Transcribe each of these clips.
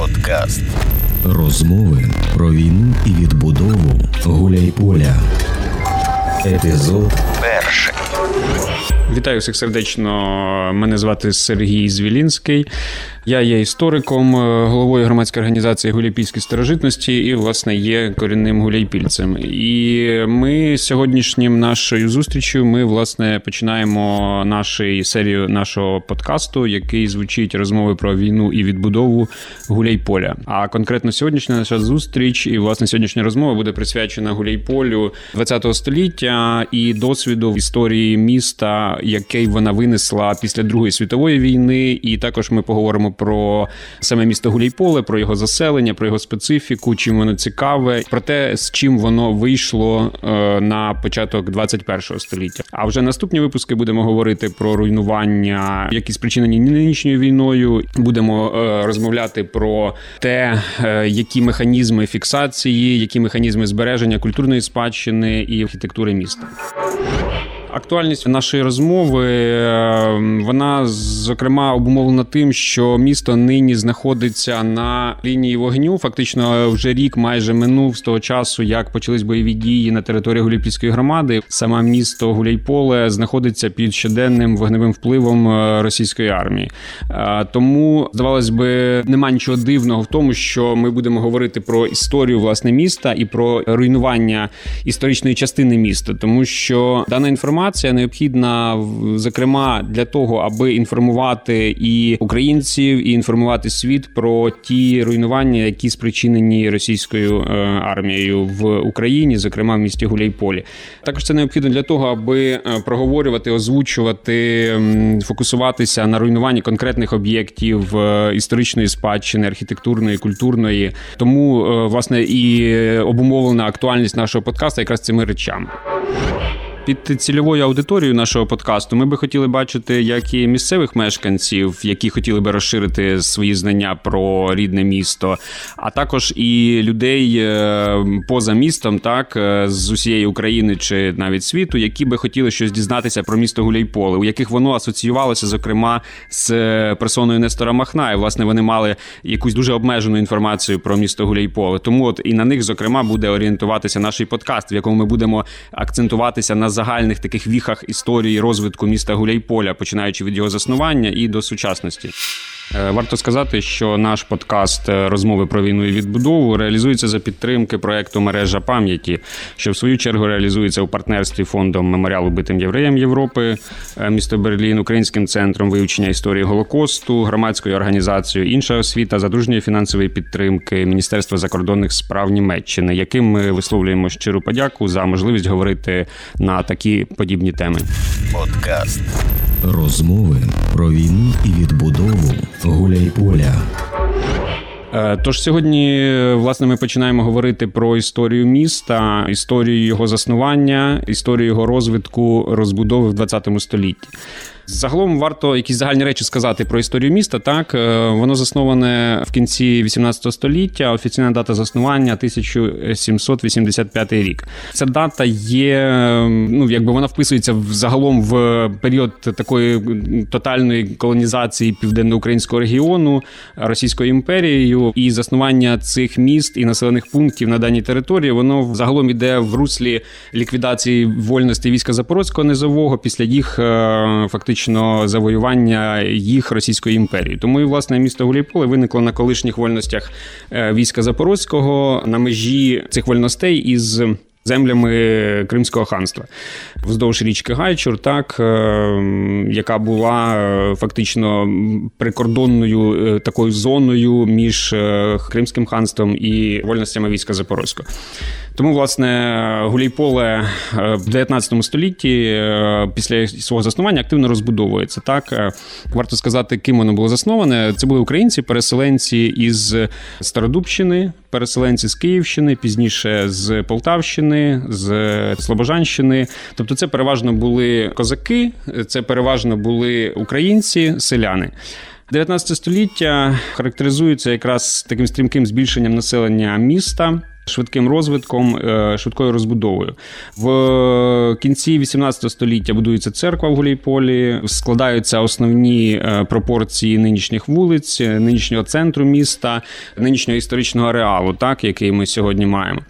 Подкаст. Розмови про війну і відбудову Гуляйполя. Епізод перший. Вітаю всіх сердечно. Мене звати Сергій Звілінський. Я є істориком, е, головою громадської організації Гуляйпільські старожитності і, власне, є корінним гуляйпільцем. І ми сьогоднішнім нашою зустрічю ми власне починаємо нашу серію нашого подкасту, який звучить розмови про війну і відбудову Гуляйполя. А конкретно сьогоднішня наша зустріч і власне сьогоднішня розмова буде присвячена Гуляйполю ХХ століття і досвіду в історії міста, який вона винесла після Другої світової війни. І також ми поговоримо про саме місто Гуляйполе, про його заселення, про його специфіку, чим воно цікаве, про те, з чим воно вийшло е, на початок 21 століття. А вже наступні випуски будемо говорити про руйнування, які спричинені нинішньою війною. Будемо е, розмовляти про те, е, які механізми фіксації, які механізми збереження культурної спадщини і архітектури міста. Актуальність нашої розмови е, вона зокрема обумовлена тим, що місто нині знаходиться на лінії вогню. Фактично, вже рік майже минув з того часу, як почались бойові дії на території Гуляйпільської громади. Саме місто Гуляйполе знаходиться під щоденним вогневим впливом е, російської армії. Е, тому здавалось би, нема нічого дивного в тому, що ми будемо говорити про історію власне міста і про руйнування історичної частини міста, тому що дана інформація інформація необхідна зокрема для того, аби інформувати і українців, і інформувати світ про ті руйнування, які спричинені російською е, армією в Україні, зокрема в місті Гуляйполі. Також це необхідно для того, аби е, проговорювати, озвучувати, фокусуватися на руйнуванні конкретних об'єктів е, історичної спадщини, архітектурної, культурної. Тому власне і обумовлена актуальність нашого подкасту якраз цими речами. Під цільовою аудиторією нашого подкасту ми би хотіли бачити як і місцевих мешканців, які хотіли би розширити свої знання про рідне місто, а також і людей е, поза містом, так е, з усієї України чи навіть світу, які би хотіли щось дізнатися про місто Гуляйполе, у яких воно асоціювалося, зокрема, з персоною Нестора Махна. І, власне, вони мали якусь дуже обмежену інформацію про місто Гуляйполе. Тому от і на них, зокрема, буде орієнтуватися наш подкаст, в якому ми будемо акцентуватися на загальних таких віхах історії розвитку міста Гуляйполя, починаючи від його заснування і до сучасності. Е, варто сказати, що наш подкаст е, розмови про війну і відбудову реалізується за підтримки проекту Мережа пам'яті, що в свою чергу реалізується у партнерстві фондом меморіал убитим євреям Європи, е, місто Берлін, Українським центром вивчення історії Голокосту, громадською організацією інша освіта, задружньої фінансової підтримки Міністерства закордонних справ Німеччини, яким ми висловлюємо щиру подяку за можливість говорити на такі подібні теми. Подкаст розмови про війну і відбудову Гуляйполя. Е, тож сьогодні, власне, ми починаємо говорити про історію міста, історію його заснування, історію його розвитку, розбудови в 20 столітті. Загалом варто якісь загальні речі сказати про історію міста. Так е, воно засноване в кінці 18 століття. Офіційна дата заснування 1785 рік. Ця дата є. Ну якби вона вписується в загалом в період такої тотальної колонізації південноукраїнського регіону Російською імперією і заснування цих міст і населених пунктів на даній території. Воно загалом іде в руслі ліквідації вольності війська Запорозького низового після їх е, фактично фактично завоювання їх Російської імперії. Тому і власне місто Гуляйполе виникло на колишніх вольностях е, війська Запорозького на межі цих вольностей із. Землями Кримського ханства вздовж річки Гайчур, так е, яка була е, фактично прикордонною такою зоною між Кримським ханством і вольностями війська Запорозького. Тому, власне, Гуляйполе е, в 19 столітті е, після свого заснування активно розбудовується. Так е, варто сказати, ким воно було засноване. Це були українці, переселенці із Стародубщини, переселенці з Київщини, пізніше з Полтавщини, з Слобожанщини. Тобто, це переважно були козаки, це переважно були українці, селяни. 19 століття характеризується якраз таким стрімким збільшенням населення міста. Швидким розвитком, е, швидкою розбудовою. В кінці 18 століття будується церква в Гулійполі, складаються основні е, пропорції нинішніх вулиць, нинішнього центру міста, нинішнього історичного ареалу, так який ми сьогодні маємо.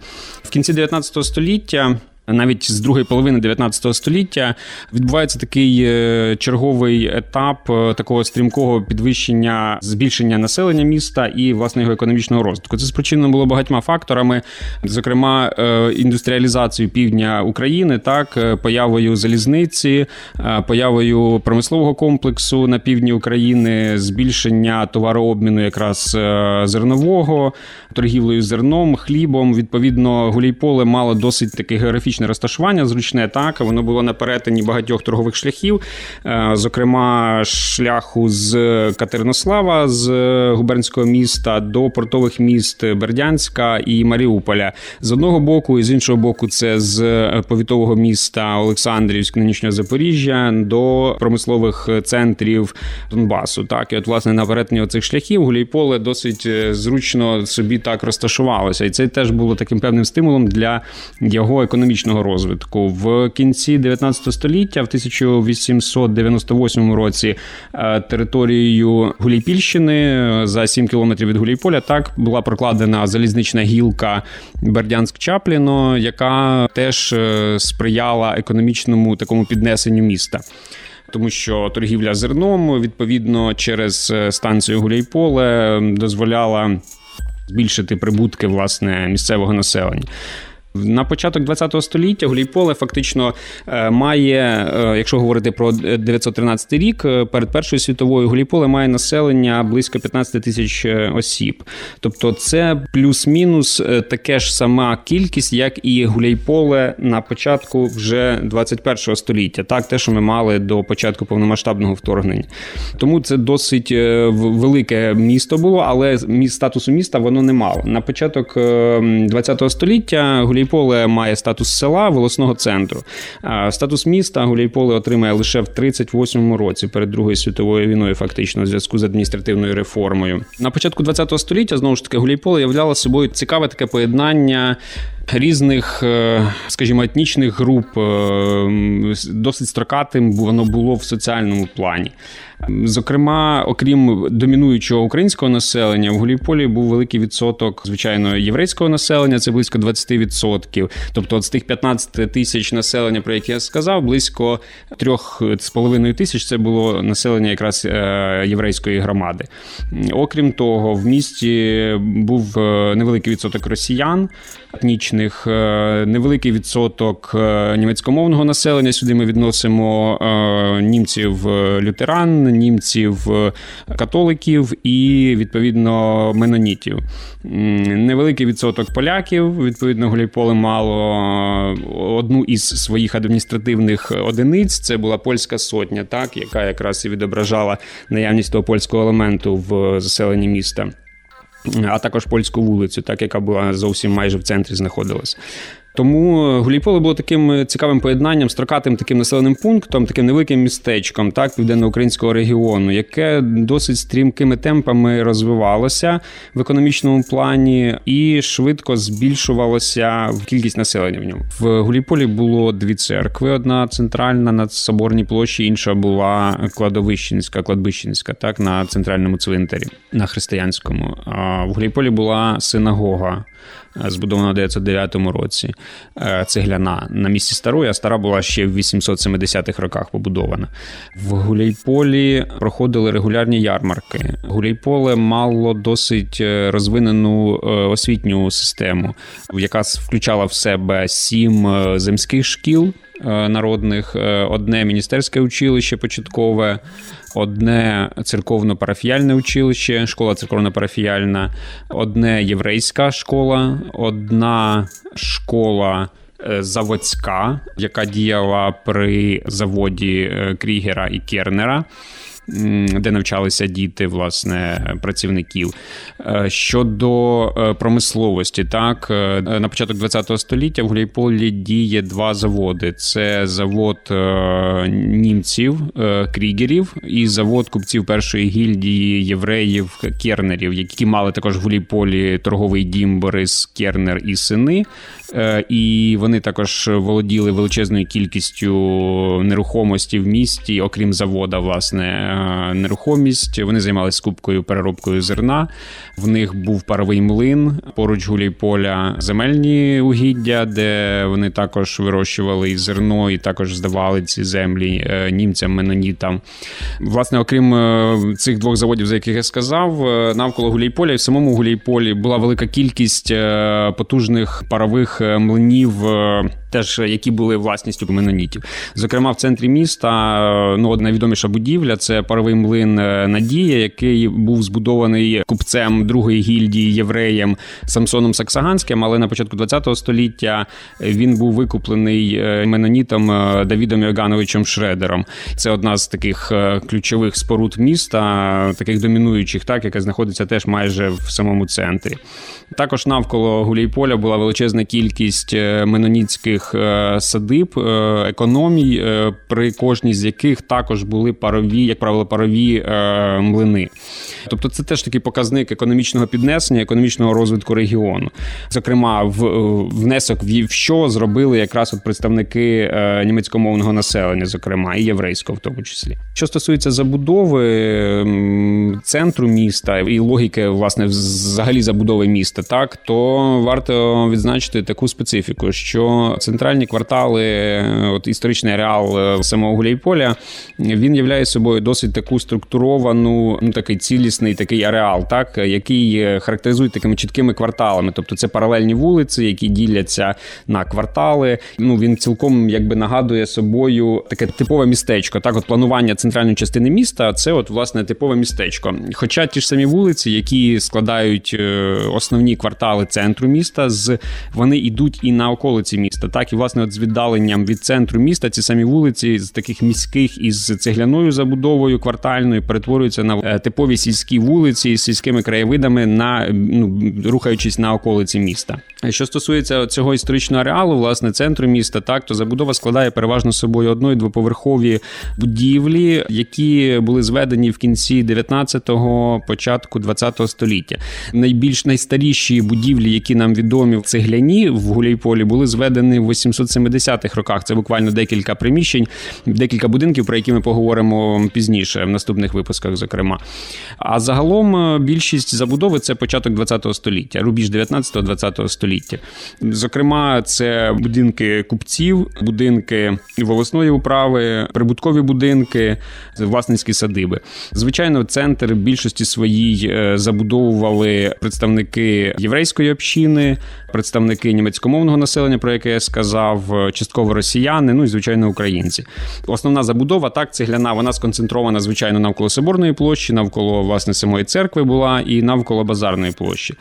В кінці 19 століття навіть з другої половини 19 століття відбувається такий е, черговий етап е, такого стрімкого підвищення збільшення населення міста і власне його економічного розвитку. Це спричинено було багатьма факторами, зокрема е, індустріалізацією півдня України, так появою залізниці, появою промислового комплексу на півдні України, збільшення товарообміну якраз зернового, торгівлею зерном, хлібом. Відповідно, Гулійполе мало досить таке географічне розташування, зручне так. Воно було на перетині багатьох торгових шляхів, е, зокрема, шляху з Катеринослава, з губернського міста до портових міст Бердянська і Маріуполя. З одного боку, і з іншого боку, це з повітового міста Олександрівськ, нинішнього Запоріжжя, до промислових центрів Донбасу. Так, і от, власне, на перетині цих шляхів Гулійполе досить е, зручно собі так розташувалося, і це теж було таким певним стимулом для його економічного розвитку. В кінці 19 століття, в 1898 році, е, територією Гулійпільщини е, за 7 кілометрів від Гулійполя так була прокладена залізнична гілка Бердянськ-Чапліно, яка теж е, сприяла економічному такому піднесенню міста. Тому що торгівля зерном відповідно через станцію Гуляйполе дозволяла збільшити прибутки власне місцевого населення. На початок ХХ століття Гулійполе фактично е, має, е, якщо говорити про 913 рік, е, перед Першою світовою Гулійполе має населення близько 15 тисяч осіб. Тобто це плюс-мінус таке ж сама кількість, як і Гуляйполе на початку вже 21 століття. Так, те, що ми мали до початку повномасштабного вторгнення. Тому це досить велике місто було, але статусу міста воно не мало. На початок ХХ століття Гулійполе Гуляйполе має статус села волосного центру. Статус міста Гуляйполе отримає лише в 38-му році перед Другою світовою війною, фактично, у зв'язку з адміністративною реформою. На початку ХХ століття знову ж таки Гуляйполе являло собою цікаве таке поєднання різних, е, скажімо, етнічних груп е, досить строкатим воно було в соціальному плані. Зокрема, окрім домінуючого українського населення, в Гуліполі був великий відсоток, звичайно, єврейського населення це близько 20%. Тобто, з тих 15 тисяч населення, про які я сказав, близько 3,5 тисяч це було населення якраз е, єврейської громади. Окрім того, в місті був невеликий відсоток росіян етнічних, е, невеликий відсоток е, німецькомовного населення. Сюди ми відносимо е, німців лютеран, німців католиків і відповідно менонітів. Невеликий відсоток поляків. Відповідно, Гулійполе мало одну із своїх адміністративних одиниць. Це була польська сотня, так яка якраз і відображала наявність того польського елементу в заселенні міста а також польську вулицю, так яка була зовсім майже в центрі знаходилась. Тому е, Гулійполе було таким е, цікавим поєднанням, строкатим таким населеним пунктом, таким невеликим містечком, так, південно-українського регіону, яке досить стрімкими темпами розвивалося в економічному плані і швидко збільшувалося в кількість населення в ньому. В Гулійполі було дві церкви: одна центральна на соборній площі, інша була кладовищенська, кладбищенська, так на центральному цвинтарі на християнському. А в Гулійполі була синагога. Е, збудована в 909 році. Е, цегляна на місці старої, а стара була ще в 870-х роках побудована. В Гуляйполі проходили регулярні ярмарки. Гуляйполе мало досить е, розвинену освітню систему, яка включала в себе сім земських шкіл. Народних одне міністерське училище початкове, одне церковно-парафіяльне училище, школа церковно-парафіяльна, одне єврейська школа, одна школа. Е, заводська, яка діяла при заводі е, Крігера і Кернера, де навчалися діти власне працівників. Е, щодо промисловості, так на початок ХХ століття в Гуляйполі діє два заводи: це завод німців, крігерів і завод купців першої гільдії євреїв кернерів, які мали також в Гуляйполі торговий дім Борис Кернер і сини. Е, і вони також володіли величезною кількістю нерухомості в місті, окрім завода, власне, е, нерухомість. Вони займалися скупкою переробкою зерна. В них був паровий млин поруч гулійполя земельні угіддя, де вони також вирощували зерно, і також здавали ці землі е, німцям, менонітам. Власне, окрім цих двох заводів, за яких я сказав, навколо Гулійполя і в самому Гулійполі була велика кількість потужних парових Е, млинів, е, теж які були власністю менонітів. Зокрема, в центрі міста е, ну, найвідоміша будівля це паровий млин Надія, який був збудований купцем другої гільдії євреєм Самсоном Саксаганським. Але на початку ХХ століття він був викуплений менонітом Давідом Йогановичем Шредером. Це одна з таких ключових споруд міста, таких домінуючих, так яка знаходиться теж майже в самому центрі. Також навколо Гулійполя була величезна кількість е, меноніцьких е, садиб, е, економій, при кожній з яких також були парові, як правило, парові млини. Тобто, це теж такий показник економічного піднесення, економічного розвитку регіону. Зокрема, в внесок в що зробили якраз от представники німецькомовного населення, зокрема і єврейського, в тому числі. Що стосується забудови центру міста і логіки, власне, взагалі забудови міста так то варто відзначити таку специфіку, що центральні квартали, от історичний ареал е, самого Гуляйполя, він являє собою досить таку структуровану, ну такий цілісний такий ареал, так який характеризує такими чіткими кварталами. Тобто це паралельні вулиці, які діляться на квартали. Ну він цілком якби нагадує собою таке типове містечко. Так, от планування центральної частини міста це от власне типове містечко. Хоча ті ж самі вулиці, які складають е, основні квартали центру міста. З вони йдуть і на околиці міста. Так і власне, от з віддаленням від центру міста ці самі вулиці з таких міських із цегляною забудовою квартальною перетворюються на е, типові сільські вулиці з сільськими краєвидами, на ну рухаючись на околиці міста. Що стосується цього історичного ареалу, власне, центру міста, так то забудова складає переважно собою одно- і двоповерхові будівлі, які були зведені в кінці 19-го, початку 20-го століття. Найбільш найстаріші будівлі, які нам відомі в цегляні в Гуляйполі, були зведені в 870-х роках. Це буквально декілька приміщень, декілька будинків, про які ми поговоримо пізніше в наступних випусках. Зокрема, а загалом е, більшість забудови це початок ХХ століття, рубіж 19-20 століття. Зокрема, це будинки купців, будинки волосної управи, прибуткові будинки, власницькі садиби. Звичайно, центр більшості своїй е, забудовували представники єврейської общини, представники німецькомовного населення, про яке я сказав, частково росіяни, ну і звичайно українці. Основна забудова так цегляна, вона сконцентрована звичайно навколо Соборної площі, навколо власне самої церкви була і навколо базарної площі.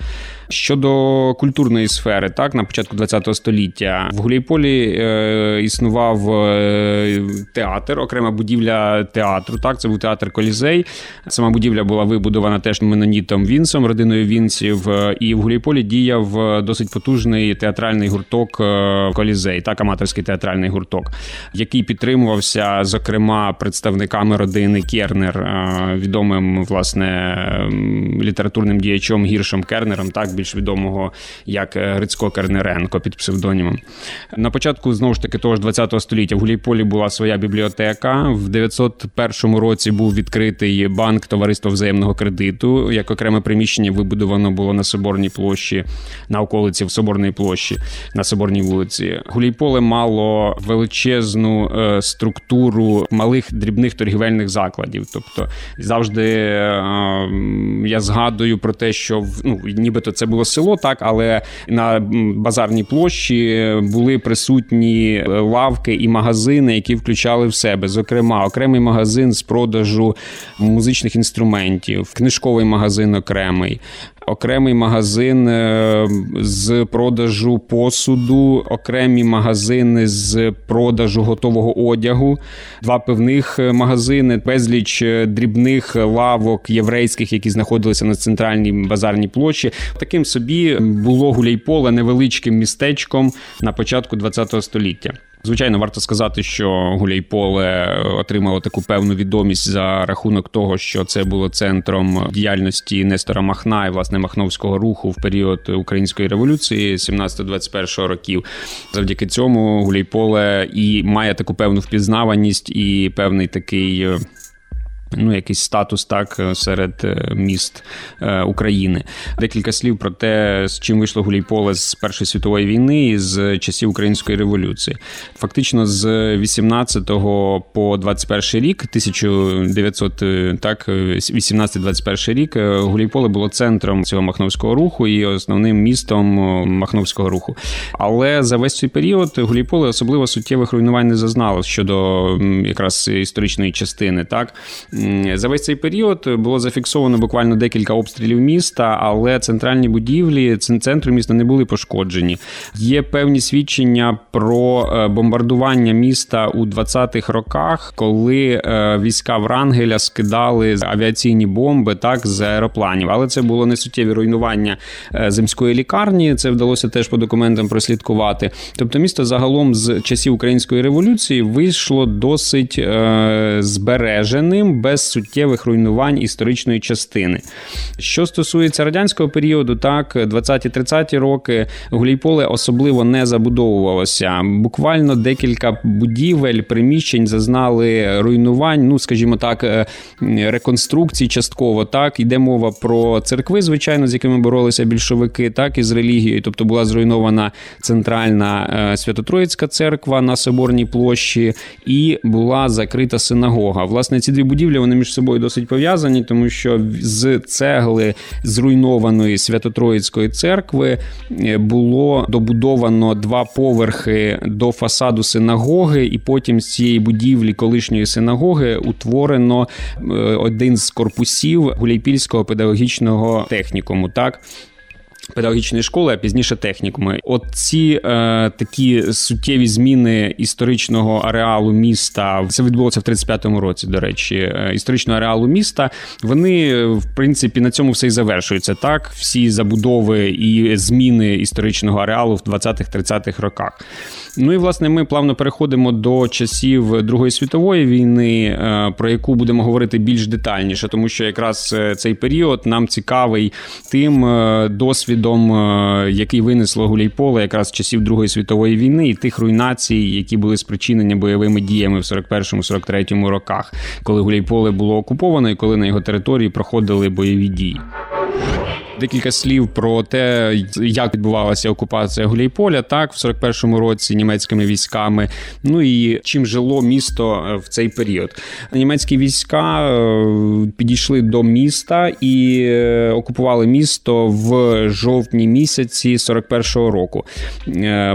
Щодо культурної сфери, так на початку ХХ століття в Гулійполі е, існував е, театр, окрема будівля театру. Так, це був театр Колізей. Сама будівля була вибудована теж менонітом Вінсом, родиною Вінсів. Е, і в Гулійполі діяв е, досить потужний театральний гурток е, Колізей, так аматорський театральний гурток, який підтримувався, зокрема, представниками родини Кернер, відомим власне літературним діячом Гіршом Кернером. Так більш відомого як е, Грицько Кернеренко під псевдонімом. На початку знову ж таки того ж 20 століття в Гулійполі була своя бібліотека. В 901 році був відкритий банк товариства взаємного кредиту. Як окреме приміщення вибудовано було на Соборній площі, на околиці в Соборній площі, на Соборній вулиці. Гулійполе мало величезну е, структуру малих дрібних торгівельних закладів. Тобто завжди е, я згадую про те, що ну, нібито це було село, так але на базарній площі були присутні е, лавки і магазини, які включали в себе. Зокрема, окремий магазин з продажу музичних інструментів, книжковий магазин окремий. Окремий магазин е, з продажу посуду, окремі магазини з продажу готового одягу, два пивних магазини, безліч дрібних лавок єврейських, які знаходилися на центральній базарній площі. Таким собі було Гуляйполе невеличким містечком на початку ХХ століття. Звичайно, варто сказати, що Гуляйполе отримало таку певну відомість за рахунок того, що це було центром діяльності Нестора Махна і власне Махновського руху в період української революції 17-21 років. Завдяки цьому Гуляйполе і має таку певну впізнаваність і певний такий ну, якийсь статус так е, серед е, міст е, України. Декілька слів про те, з чим вийшло Гуляйполе з Першої світової війни і з часів української революції. Фактично, з 18 по 21 рік, 1900, так, 18-21 рік, Гуляйполе було центром цього махновського руху і основним містом махновського руху. Але за весь цей період Гуляйполе особливо суттєвих руйнувань не зазнало щодо якраз історичної частини. так. За весь цей період було зафіксовано буквально декілька обстрілів міста, але центральні будівлі центру міста не були пошкоджені. Є певні свідчення про е, бомбардування міста у 20-х роках, коли е, війська Врангеля скидали авіаційні бомби так з аеропланів. Але це було не суттєві руйнування е, земської лікарні. Це вдалося теж по документам прослідкувати. Тобто, місто загалом з часів української революції вийшло досить збереженим без суттєвих руйнувань історичної частини. Що стосується радянського періоду, так 20-30 роки Гулійполе особливо не забудовувалося. Буквально декілька будівель, приміщень зазнали руйнувань. Ну, скажімо так, е, реконструкції частково. Так, йде мова про церкви, звичайно, з якими боролися більшовики, так і з релігією. Тобто була зруйнована центральна е, Свято-Троїцька церква на Соборній площі, і була закрита синагога. Власне, ці дві будівлі вони між собою досить пов'язані, тому що з цегли зруйнованої Свято-Троїцької церкви е, було добудовано два поверхи до фасаду синагоги, і потім з цієї будівлі колишньої синагоги утворено е, один з корпусів Гуляйпільського педагогічного технікуму. Так педагогічної школи, а пізніше технікуми. От ці е, такі суттєві зміни історичного ареалу міста це відбулося в 35-му році. До речі, е, історичного ареалу міста вони в принципі на цьому все і завершуються. Так, всі забудови і зміни історичного ареалу в 20-30-х роках. Ну і власне ми плавно переходимо до часів Другої світової війни, е, про яку будемо говорити більш детальніше, тому що якраз е, цей період нам цікавий тим е, досвідом, який винесло Гуляйполе якраз часів Другої світової війни і тих руйнацій, які були спричинені бойовими діями в 41-43 роках, коли Гуляйполе було окуповано і коли на його території проходили бойові дії. Декілька слів про те, як відбувалася окупація Гуляйполя, так в 41-му році німецькими військами. Ну і чим жило місто е, в цей період. Німецькі війська е, підійшли до міста і е, окупували місто в жовтні місяці 41-го року.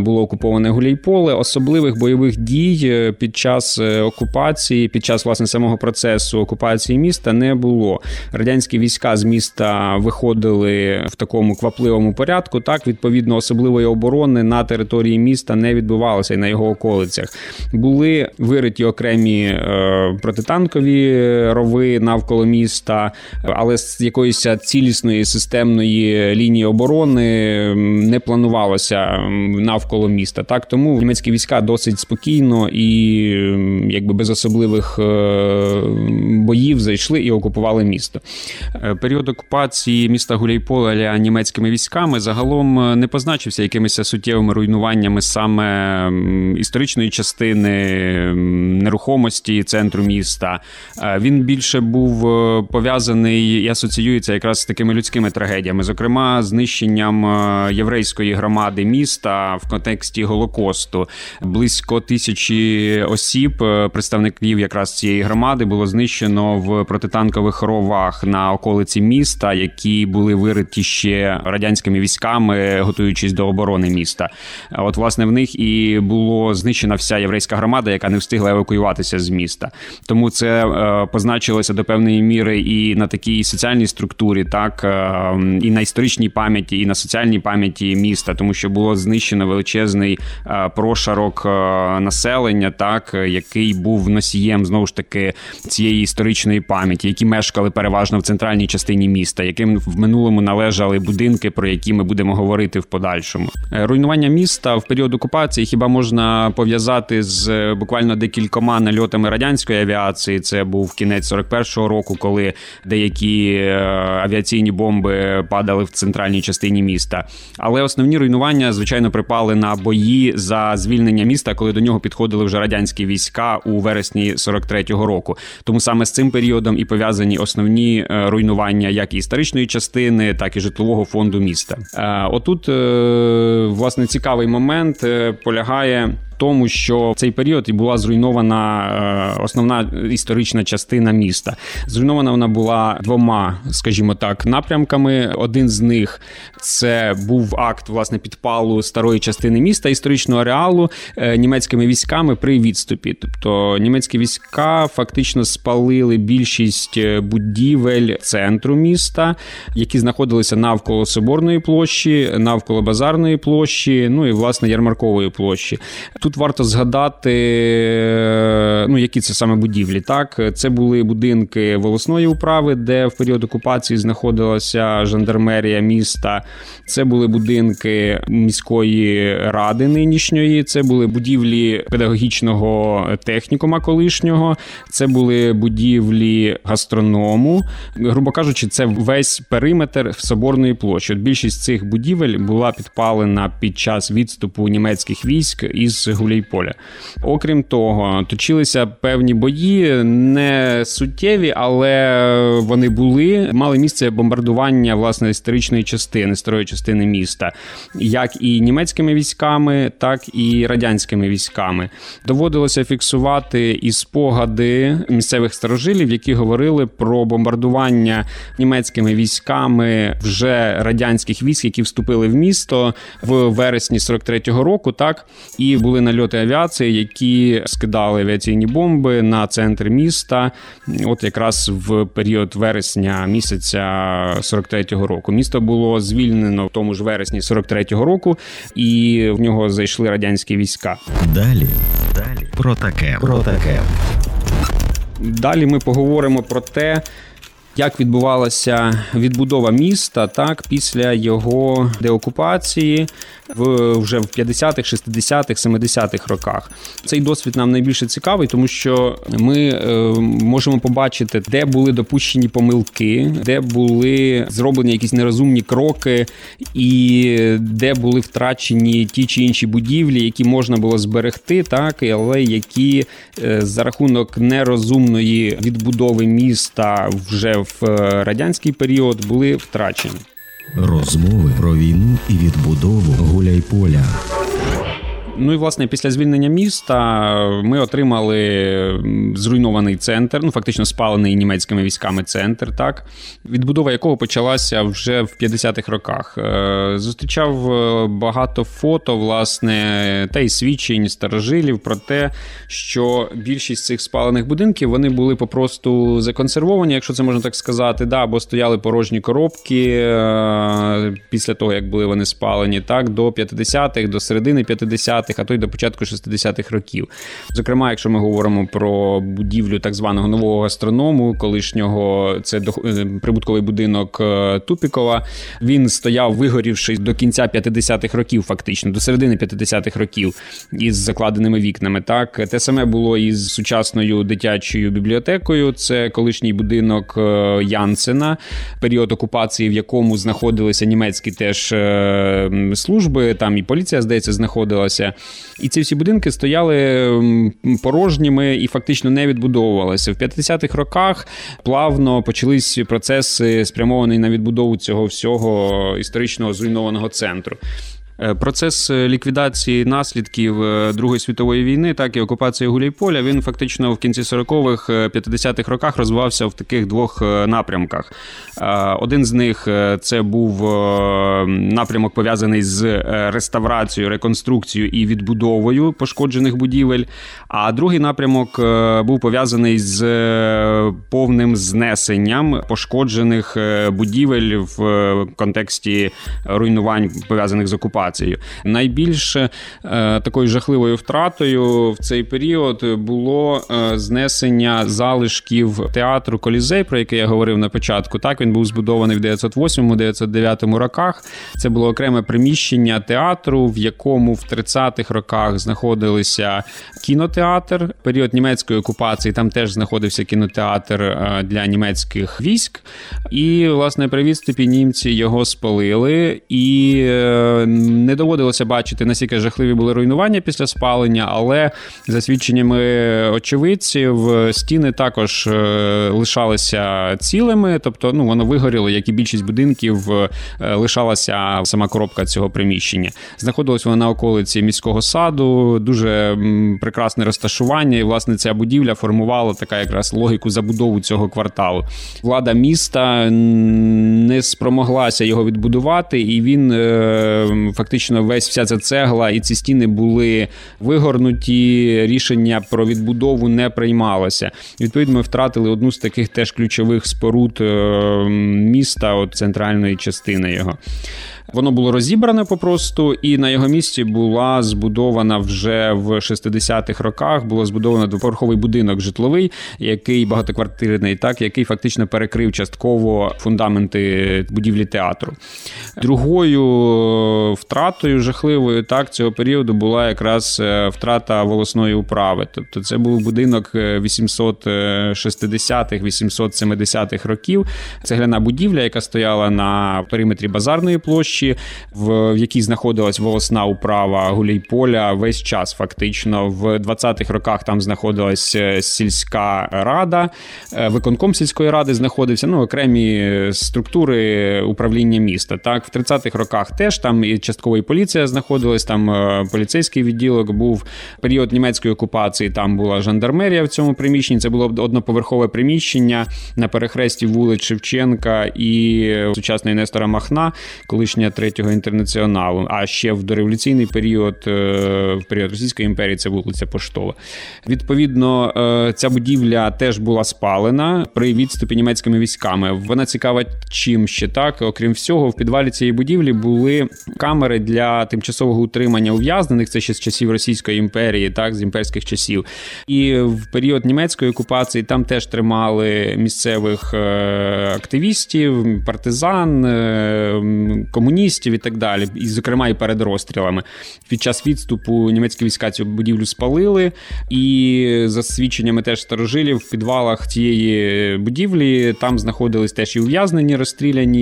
Було окуповане Гуляйполе. Особливих бойових дій під час окупації, під час власне самого процесу окупації міста не було. Радянські війська з міста виходили в такому квапливому порядку. Так, відповідно, особливої оборони на території міста не відбувалося і на його околицях. Були вириті окремі е, протитанкові рови навколо міста, але з якоїсь цілісної системної лінії оборони не планувалося навколо міста. Так тому німецькі війська досить спокійно і якби без особливих е, боїв зайшли і окупували місто. Е, період окупації міста Гуляй Поле німецькими військами загалом е, не позначився якимись суттєвими руйнуваннями саме історичної частини нерухомості центру міста. Е, він більше був е, пов'язаний і асоціюється якраз з такими людськими трагедіями, зокрема знищенням єврейської громади міста в контексті Голокосту. Близько тисячі осіб, представників якраз цієї громади, було знищено в протитанкових ровах на околиці міста, які були ви вириті ще радянськими військами, готуючись до оборони міста. От, власне, в них і було знищена вся єврейська громада, яка не встигла евакуюватися з міста. Тому це е, позначилося до певної міри і на такій соціальній структурі, так е, і на історичній пам'яті, і на соціальній пам'яті міста, тому що було знищено величезний е, прошарок населення, так який був носієм знову ж таки цієї історичної пам'яті, які мешкали переважно в центральній частині міста, яким в минулому належали будинки, про які ми будемо говорити в подальшому. Руйнування міста в період окупації хіба можна пов'язати з буквально декількома нальотами радянської авіації. Це був кінець 41-го року, коли деякі е, авіаційні бомби падали в центральній частині міста. Але основні руйнування, звичайно, припали на бої за звільнення міста, коли до нього підходили вже радянські війська у вересні 43-го року. Тому саме з цим періодом і пов'язані основні е, руйнування, як історичної частини, так і житлового фонду міста. Е, отут власне цікавий момент полягає тому, що в цей період і була зруйнована е, основна історична частина міста. Зруйнована вона була двома, скажімо так, напрямками. Один з них це був акт власне підпалу старої частини міста історичного ареалу е, німецькими військами при відступі. Тобто німецькі війська фактично спалили більшість е, будівель центру міста, які знаходилися навколо Соборної площі, навколо базарної площі, ну і власне ярмаркової площі. Тут Тут варто згадати, е, ну які це саме будівлі. Так, це були будинки волосної управи, де в період окупації знаходилася жандармерія міста. Це були будинки міської ради нинішньої. Це були будівлі педагогічного технікума колишнього. Це були будівлі гастроному. Грубо кажучи, це весь периметр соборної площі. От Більшість цих будівель була підпалена під час відступу німецьких військ із Гуляйполя. Окрім того, точилися певні бої, не суттєві, але вони були. Мали місце бомбардування власне історичної частини, старої частини міста, як і німецькими військами, так і радянськими військами. Доводилося фіксувати і спогади місцевих старожилів, які говорили про бомбардування німецькими військами вже радянських військ, які вступили в місто в вересні 43-го року, так і були на нальоти авіації, які скидали авіаційні бомби на центр міста. От якраз в період вересня місяця 43-го року. Місто було звільнено в тому ж вересні 43-го року, і в нього зайшли радянські війська. Далі, далі про таке. Про таке. Далі ми поговоримо про те як відбувалася відбудова міста так після його деокупації в вже в 50-х, 60-х, 70-х роках. Цей досвід нам найбільше цікавий, тому що ми е, можемо побачити, де були допущені помилки, де були зроблені якісь нерозумні кроки, і де були втрачені ті чи інші будівлі, які можна було зберегти, так але які е, за рахунок нерозумної відбудови міста вже в е, радянський період були втрачені. Розмови про війну і відбудову Гуляйполя. Ну і власне після звільнення міста ми отримали зруйнований центр, ну фактично спалений німецькими військами центр, так відбудова якого почалася вже в 50-х роках. Е, зустрічав е, багато фото, власне, та й свідчень старожилів про те, що більшість цих спалених будинків вони були попросту законсервовані, якщо це можна так сказати, да, або стояли порожні коробки е, після того, як були вони спалені, так до 50-х, до середини 50-х. 50-х, а то й до початку 60-х років. Зокрема, якщо ми говоримо про будівлю так званого нового гастроному, колишнього це е, прибутковий будинок е, Тупікова, він стояв, вигорівши до кінця 50-х років, фактично, до середини 50-х років із закладеними вікнами. Так, те саме було із сучасною дитячою бібліотекою. Це колишній будинок е, Янсена, період окупації, в якому знаходилися німецькі теж служби. Там і поліція, здається, знаходилася. І ці всі будинки стояли порожніми і фактично не відбудовувалися. В 50-х роках плавно почались процеси, спрямовані на відбудову цього всього історичного зруйнованого центру. Е, процес е, ліквідації наслідків е, Другої світової війни, так і окупації Гуляйполя, він фактично в кінці 40-х, 50-х роках розвивався в таких двох напрямках. Один з них це був напрямок пов'язаний з реставрацією, реконструкцією і відбудовою пошкоджених будівель. А другий напрямок був пов'язаний з повним знесенням пошкоджених будівель в контексті руйнувань пов'язаних з окупацією окупацією. Найбільше е, такою жахливою втратою в цей період було е, знесення залишків театру Колізей, про який я говорив на початку. Так він був збудований в 908-909 роках. Це було окреме приміщення театру, в якому в 30-х роках знаходилися кінотеатр. Період німецької окупації там теж знаходився кінотеатр е, для німецьких військ. І, власне, при відступі німці його спалили і не доводилося бачити, наскільки жахливі були руйнування після спалення, але за свідченнями очевидців, стіни також е, лишалися цілими, тобто ну воно вигоріло, як і більшість будинків, е, лишалася сама коробка цього приміщення. Знаходилось воно на околиці міського саду, дуже прекрасне розташування, і власне ця будівля формувала така якраз логіку забудову цього кварталу. Влада міста не спромоглася його відбудувати, і він е, фактично весь вся ця цегла і ці стіни були вигорнуті. Рішення про відбудову не приймалося. Відповідно, ми втратили одну з таких теж ключових споруд е, міста, от центральної частини його. Воно було розібране попросту, і на його місці була збудована вже в 60-х роках. Було збудовано двоповерховий будинок житловий, який багатоквартирний, так який фактично перекрив частково фундаменти будівлі театру. Другою втратою жахливою так цього періоду була якраз е, втрата волосної управи. Тобто, це був будинок 860-х, 870-х років. Цегляна будівля, яка стояла на периметрі базарної площі площі, в якій знаходилась волосна управа Гуляйполя весь час. Фактично, в 20-х роках там знаходилась е, сільська рада, е, виконком сільської ради знаходився. Ну, окремі структури управління міста. Так, в 30-х роках теж там і частково і поліція знаходилась. Там е, поліцейський відділок був період німецької окупації. Там була жандармерія в цьому приміщенні. Це було одноповерхове приміщення на перехресті вулиць Шевченка і сучасної Нестора Махна, колишня третього інтернаціоналу. А ще в дореволюційний період, е, в період Російської імперії, це вулиця Поштова. Відповідно, е, ця будівля теж була спалена при відступі німецькими військами. Вона цікава чим ще так. Окрім всього, в підвалі цієї будівлі були камери для тимчасового утримання ув'язнених. Це ще з часів Російської імперії, так з імперських часів. І в період німецької окупації там теж тримали місцевих е, активістів, партизан, комуністів комуністів і так далі, і, зокрема, і перед розстрілами. Під час відступу німецькі війська цю будівлю спалили, і за свідченнями теж старожилів в підвалах цієї будівлі там знаходились теж і ув'язнені, розстріляні.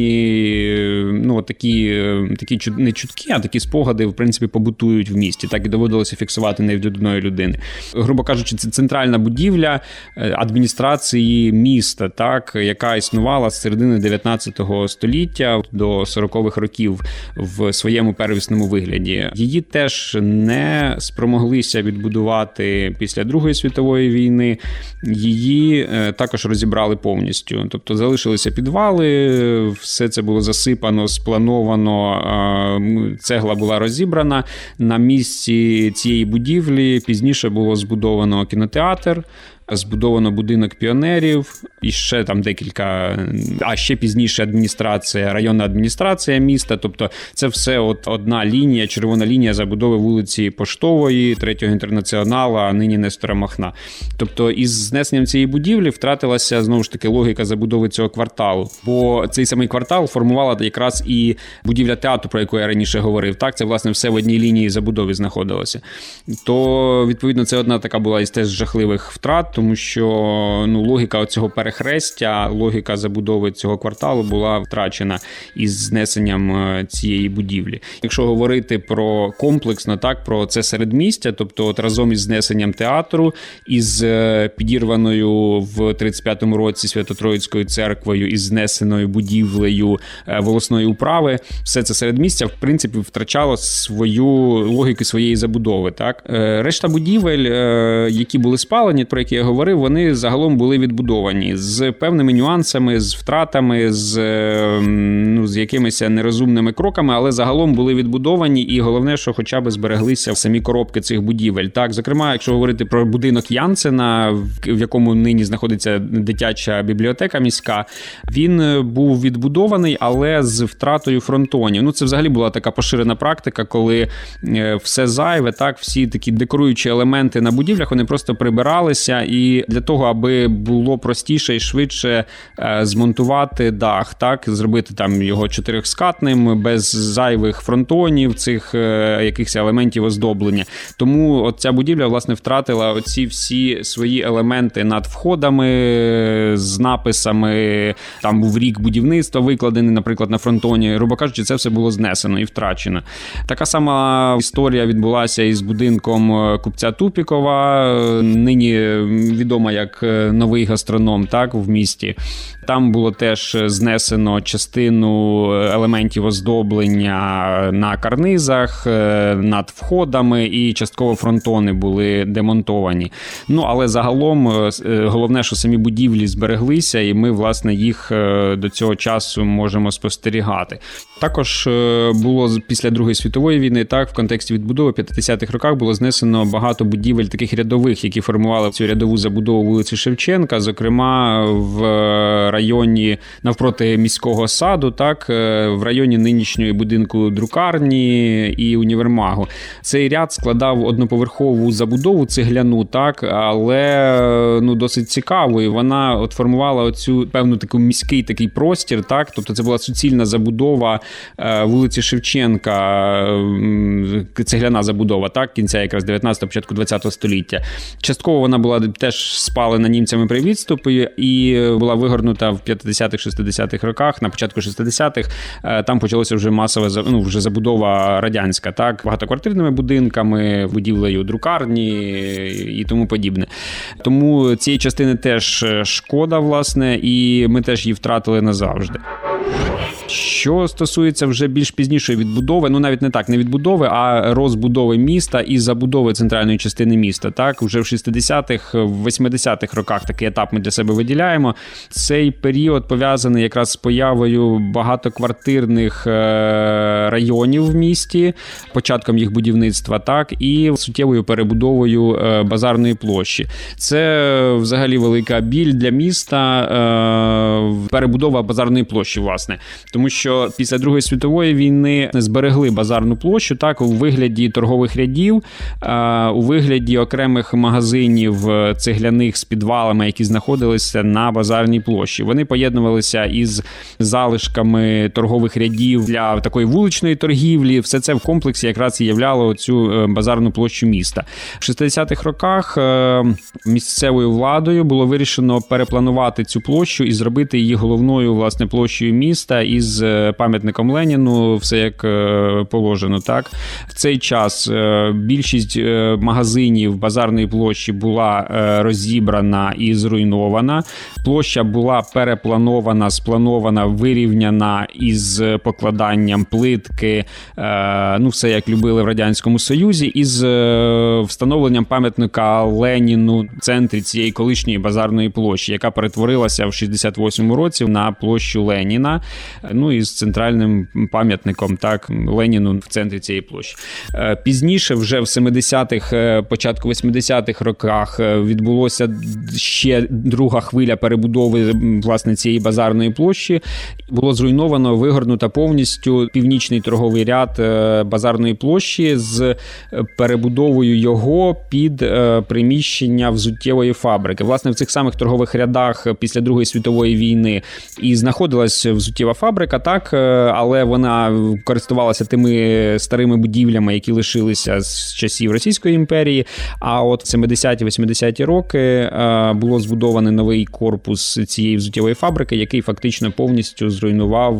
Ну такі такі не чутки, а такі спогади в принципі побутують в місті. Так і доводилося фіксувати не від одної людини. Грубо кажучи, це центральна будівля е, адміністрації міста, так яка існувала з середини 19 століття до 40-х років років в своєму первісному вигляді. Її теж не спромоглися відбудувати після Другої світової війни. Її е, також розібрали повністю. Тобто залишилися підвали, все це було засипано, сплановано. Цегла була розібрана. На місці цієї будівлі пізніше було збудовано кінотеатр збудовано будинок піонерів, і ще там декілька, а ще пізніше адміністрація, районна адміністрація міста. Тобто, це все от одна лінія, червона лінія забудови вулиці Поштової, третього інтернаціонала, а нині Нестора Махна. Тобто, із знесенням цієї будівлі втратилася знову ж таки логіка забудови цього кварталу. Бо цей самий квартал формувала якраз і будівля театру, про яку я раніше говорив. Так, це власне все в одній лінії забудови знаходилося. То відповідно це одна така була із теж жахливих втрат тому що ну логіка цього перехрестя, логіка забудови цього кварталу була втрачена із знесенням е, цієї будівлі. Якщо говорити про комплексно, так про це середмістя, тобто от разом із знесенням театру, із е, підірваною в 35-му році Свято-Троїцькою церквою із знесеною будівлею е, волосної управи, все це середмістя в принципі втрачало свою логіку своєї забудови. Так решта будівель, які були спалені, про які я говорив, вони загалом були відбудовані з певними нюансами, з втратами, з ну, з якимись нерозумними кроками, але загалом були відбудовані, і головне, що хоча б збереглися самі коробки цих будівель. Так, зокрема, якщо говорити про будинок Янсена, в якому нині знаходиться дитяча бібліотека міська, він е, був відбудований, але з втратою фронтонів. Ну, це взагалі була така поширена практика, коли е, все зайве, так, всі такі декоруючі елементи на будівлях, вони просто прибиралися, і для того, аби було простіше і швидше е, змонтувати дах, так зробити там його чотирьохскатним, без зайвих фронтонів, цих е, якихось елементів оздоблення. Тому от ця будівля власне втратила оці всі свої елементи над входами з написами. Там був рік будівництва викладений, наприклад, на фронтоні. Грубо кажучи, це все було знесено і втрачено. Така сама історія відбулася із будинком е, купця Тупікова, нині відома як новий гастроном, так в місті. Там було теж знесено частину елементів оздоблення на карнизах, е, над входами, і частково фронтони були демонтовані. Ну але загалом е, е, головне, що самі будівлі збереглися, і ми, власне, їх до цього часу можемо спостерігати. Також було після Другої світової війни, так в контексті відбудови 50-х роках було знесено багато будівель таких рядових, які формували цю рядову забудову вулиці Шевченка, зокрема в районі навпроти міського саду, так е, в районі нинішньої будинку друкарні і універмагу. Цей ряд складав одноповерхову забудову цегляну, так але ну досить цікаво. І Вона от формувала оцю певну таку міський такий простір. Так, тобто це була суцільна забудова е, вулиці Шевченка, цегляна забудова, так кінця якраз 19-го, початку 20-го століття. Частково вона була теж спалена німцями при відступі і була вигорнута в 50-х, 60-х роках, на початку 60-х, е, там почалося вже масова ну, вже забудова радянська, так, багатоквартирними будинками, будівлею друкарні і тому подібне. Тому цієї частини теж шкода, власне, і ми теж її втратили назавжди. Що стосується вже більш пізнішої відбудови, ну навіть не так, не відбудови, а розбудови міста і забудови центральної частини міста. Так, вже в 60-х, в 80-х роках такий етап ми для себе виділяємо. Цей період пов'язаний якраз з появою багатоквартирних е, районів в місті, початком їх будівництва, так і суттєвою перебудовою е, базарної площі. Це взагалі велика біль для міста, е, перебудова базарної площі, власне тому що після Другої світової війни зберегли базарну площу так у вигляді торгових рядів, у вигляді окремих магазинів е, цегляних з підвалами, які знаходилися на базарній площі. Вони поєднувалися із залишками торгових рядів для такої вуличної торгівлі. Все це в комплексі якраз і являло цю е, базарну площу міста. В 60-х роках е, місцевою владою було вирішено перепланувати цю площу і зробити її головною власне площею міста із із е, пам'ятником Леніну, все як е, положено. Так в цей час е, більшість магазинів базарної площі була розібрана і зруйнована. Площа була перепланована, спланована, вирівняна із покладанням плитки. Ну, все як любили в радянському союзі, із встановленням пам'ятника Леніну в центрі цієї колишньої базарної площі, яка перетворилася в 68-му році на площу Леніна ну і з центральним пам'ятником так Леніну в центрі цієї площі. Е, пізніше, вже в 70-х, е, початку 80-х роках, е, відбулося ще друга хвиля перебудови власне цієї базарної площі. Було зруйновано, вигорнуто повністю північний торговий ряд базарної площі з перебудовою його під приміщення взуттєвої фабрики. Власне, в цих самих торгових рядах після Другої світової війни і знаходилась взуттєва фабрика фабрика, так, але вона користувалася тими старими будівлями, які лишилися з часів Російської імперії. А от в 70-80-ті роки було збудований новий корпус цієї взуттєвої фабрики, який фактично повністю зруйнував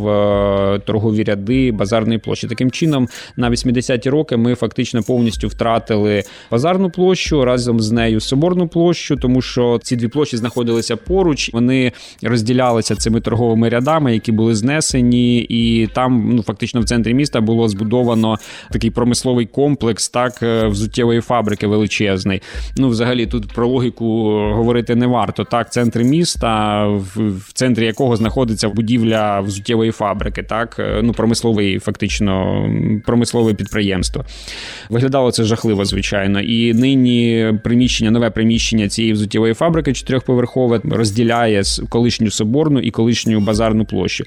торгові ряди базарної площі. Таким чином, на 80-ті роки ми фактично повністю втратили базарну площу разом з нею соборну площу, тому що ці дві площі знаходилися поруч. Вони розділялися цими торговими рядами, які були знесені, і там ну фактично в центрі міста було збудовано такий промисловий комплекс, так е, взуттєвої фабрики величезний. Ну, взагалі, тут про логіку говорити не варто. Так, центр міста, в центрі якого знаходиться будівля взуттєвої фабрики, так е, ну промисловий, фактично промислове підприємство. Виглядало це жахливо, звичайно. І нині приміщення, нове приміщення цієї взуттєвої фабрики чотирьохповерхове розділяє колишню соборну і колишню базарну площу.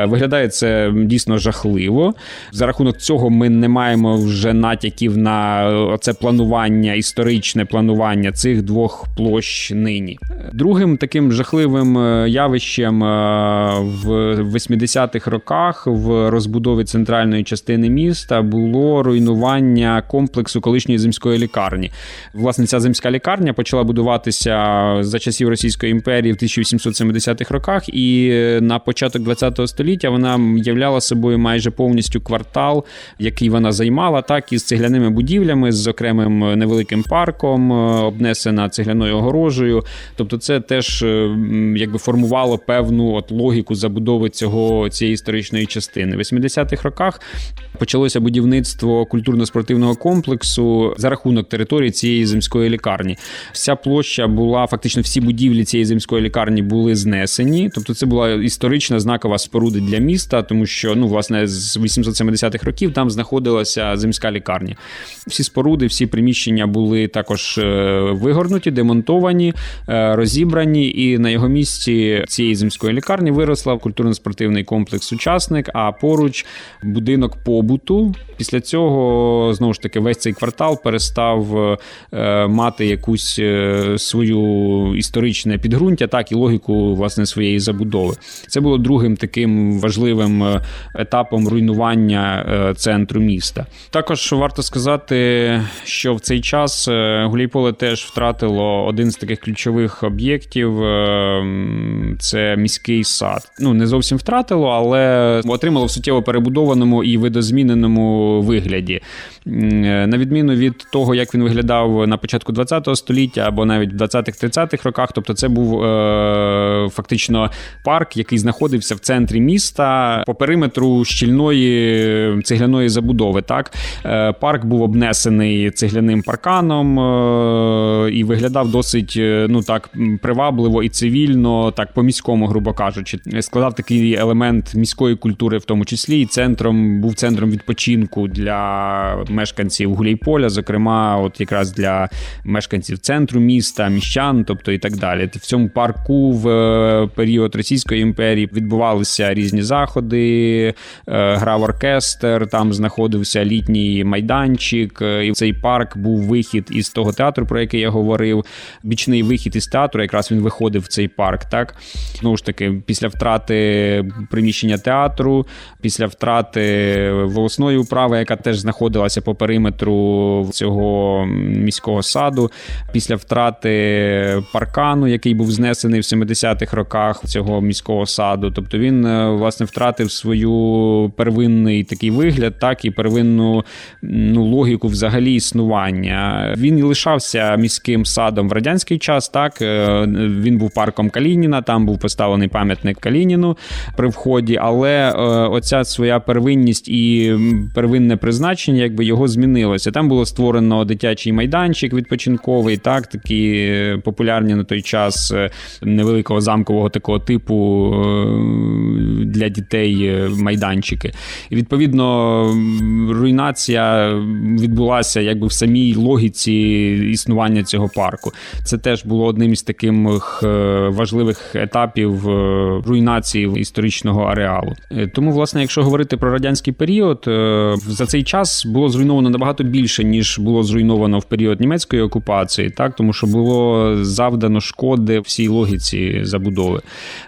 Е, виглядає це дійсно жахливо. За рахунок цього ми не маємо вже натяків на це планування, історичне планування цих двох площ нині. Другим таким жахливим е, явищем е, в 80-х роках в розбудові центральної частини міста було руйнування комплексу колишньої земської лікарні. Власне, ця земська лікарня почала будуватися за часів Російської імперії в 1870-х роках, і на початок ХХ століття вона являла собою майже повністю квартал, який вона займала, так із цегляними будівлями, з окремим невеликим парком, обнесена цегляною огорожею. Тобто, це теж якби формувало певну от логіку забудови цього цієї історичної частини. В 80-х роках почалося будівництво культурно-спортивного комплексу за рахунок території цієї земської лікарні. Вся площа була фактично всі будівлі цієї земської лікарні були знесені. Тобто, це була історична знакова споруда для міста, тому що ну власне з 870-х років там знаходилася земська лікарня. Всі споруди, всі приміщення були також е, вигорнуті, демонтовані, е, розібрані, і на його місці цієї земської лікарні виросла культурно-спортивний комплекс Сучасник. А поруч будинок побуту. Після цього знову ж таки весь цей квартал перестав е, мати якусь свою історичне підґрунтя, так і логіку власне своєї забудови. Це було другим таким важливим етапом руйнування центру міста. Також варто сказати, що в цей час Гуляйполе теж втратило один з таких ключових об'єктів це міський сад. Ну не зовсім втратило, але отримало в суттєво перебудованому і видозміненому вигляді. На відміну від того, як він виглядав на початку ХХ століття або навіть в 20-30-х роках, тобто це був е, фактично парк, який знаходився в центрі міста по периметру щільної цегляної забудови. Так, е, парк був обнесений цегляним парканом е, і виглядав досить е, ну так привабливо і цивільно, так по міському, грубо кажучи, складав такий елемент міської культури, в тому числі, і центром був центром відпочинку для мешканців Гуляйполя, зокрема, от якраз для мешканців центру міста, міщан, тобто і так далі. В цьому парку в період Російської імперії відбувалися різні заходи, е, грав оркестр, там знаходився літній майданчик, е, і цей парк був вихід із того театру, про який я говорив. Бічний вихід із театру, якраз він виходив в цей парк. Так знову ж таки, після втрати приміщення театру, після втрати волосної управи, яка теж знаходилася по периметру цього міського саду, після втрати паркану, який був знесений в 70-х роках цього міського саду. Тобто він е, власне втратив свою первинний такий вигляд, так і первинну ну, логіку взагалі існування. Він і лишався міським садом в радянський час. Так е, він був парком Калініна, там був поставлений пам'ятник Калініну при вході, але е, оця своя первинність і первинне призначення, якби його змінилося. Там було створено дитячий майданчик відпочинковий, так такі популярні на той час невеликого замкового такого типу для дітей майданчики. І відповідно руйнація відбулася якби в самій логіці існування цього парку. Це теж було одним із таких е, важливих етапів е, руйнації історичного ареалу. Е, тому, власне, якщо говорити про радянський період, за цей час було зруйновано набагато більше ніж було зруйновано в період німецької окупації, так тому що було завдано шкоди всій логіці забудови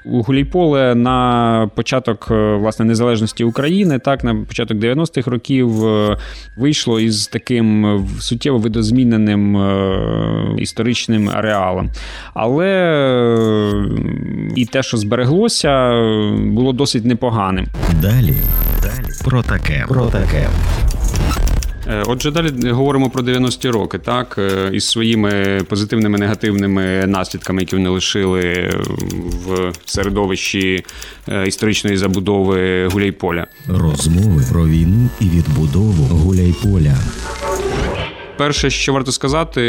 у Гулійполе на початок е, власне незалежності України, так на початок 90-х років е, вийшло із таким е, суттєво видозміненим історичним ареалом. Але і те, що збереглося, було досить непоганим. Далі. Далі. Про таке. Про таке. Е, Отже, далі говоримо про 90-ті роки, так е, із своїми позитивними негативними наслідками, які вони лишили в середовищі е, історичної забудови Гуляйполя. Розмови про війну і відбудову Гуляйполя. Перше, що варто сказати,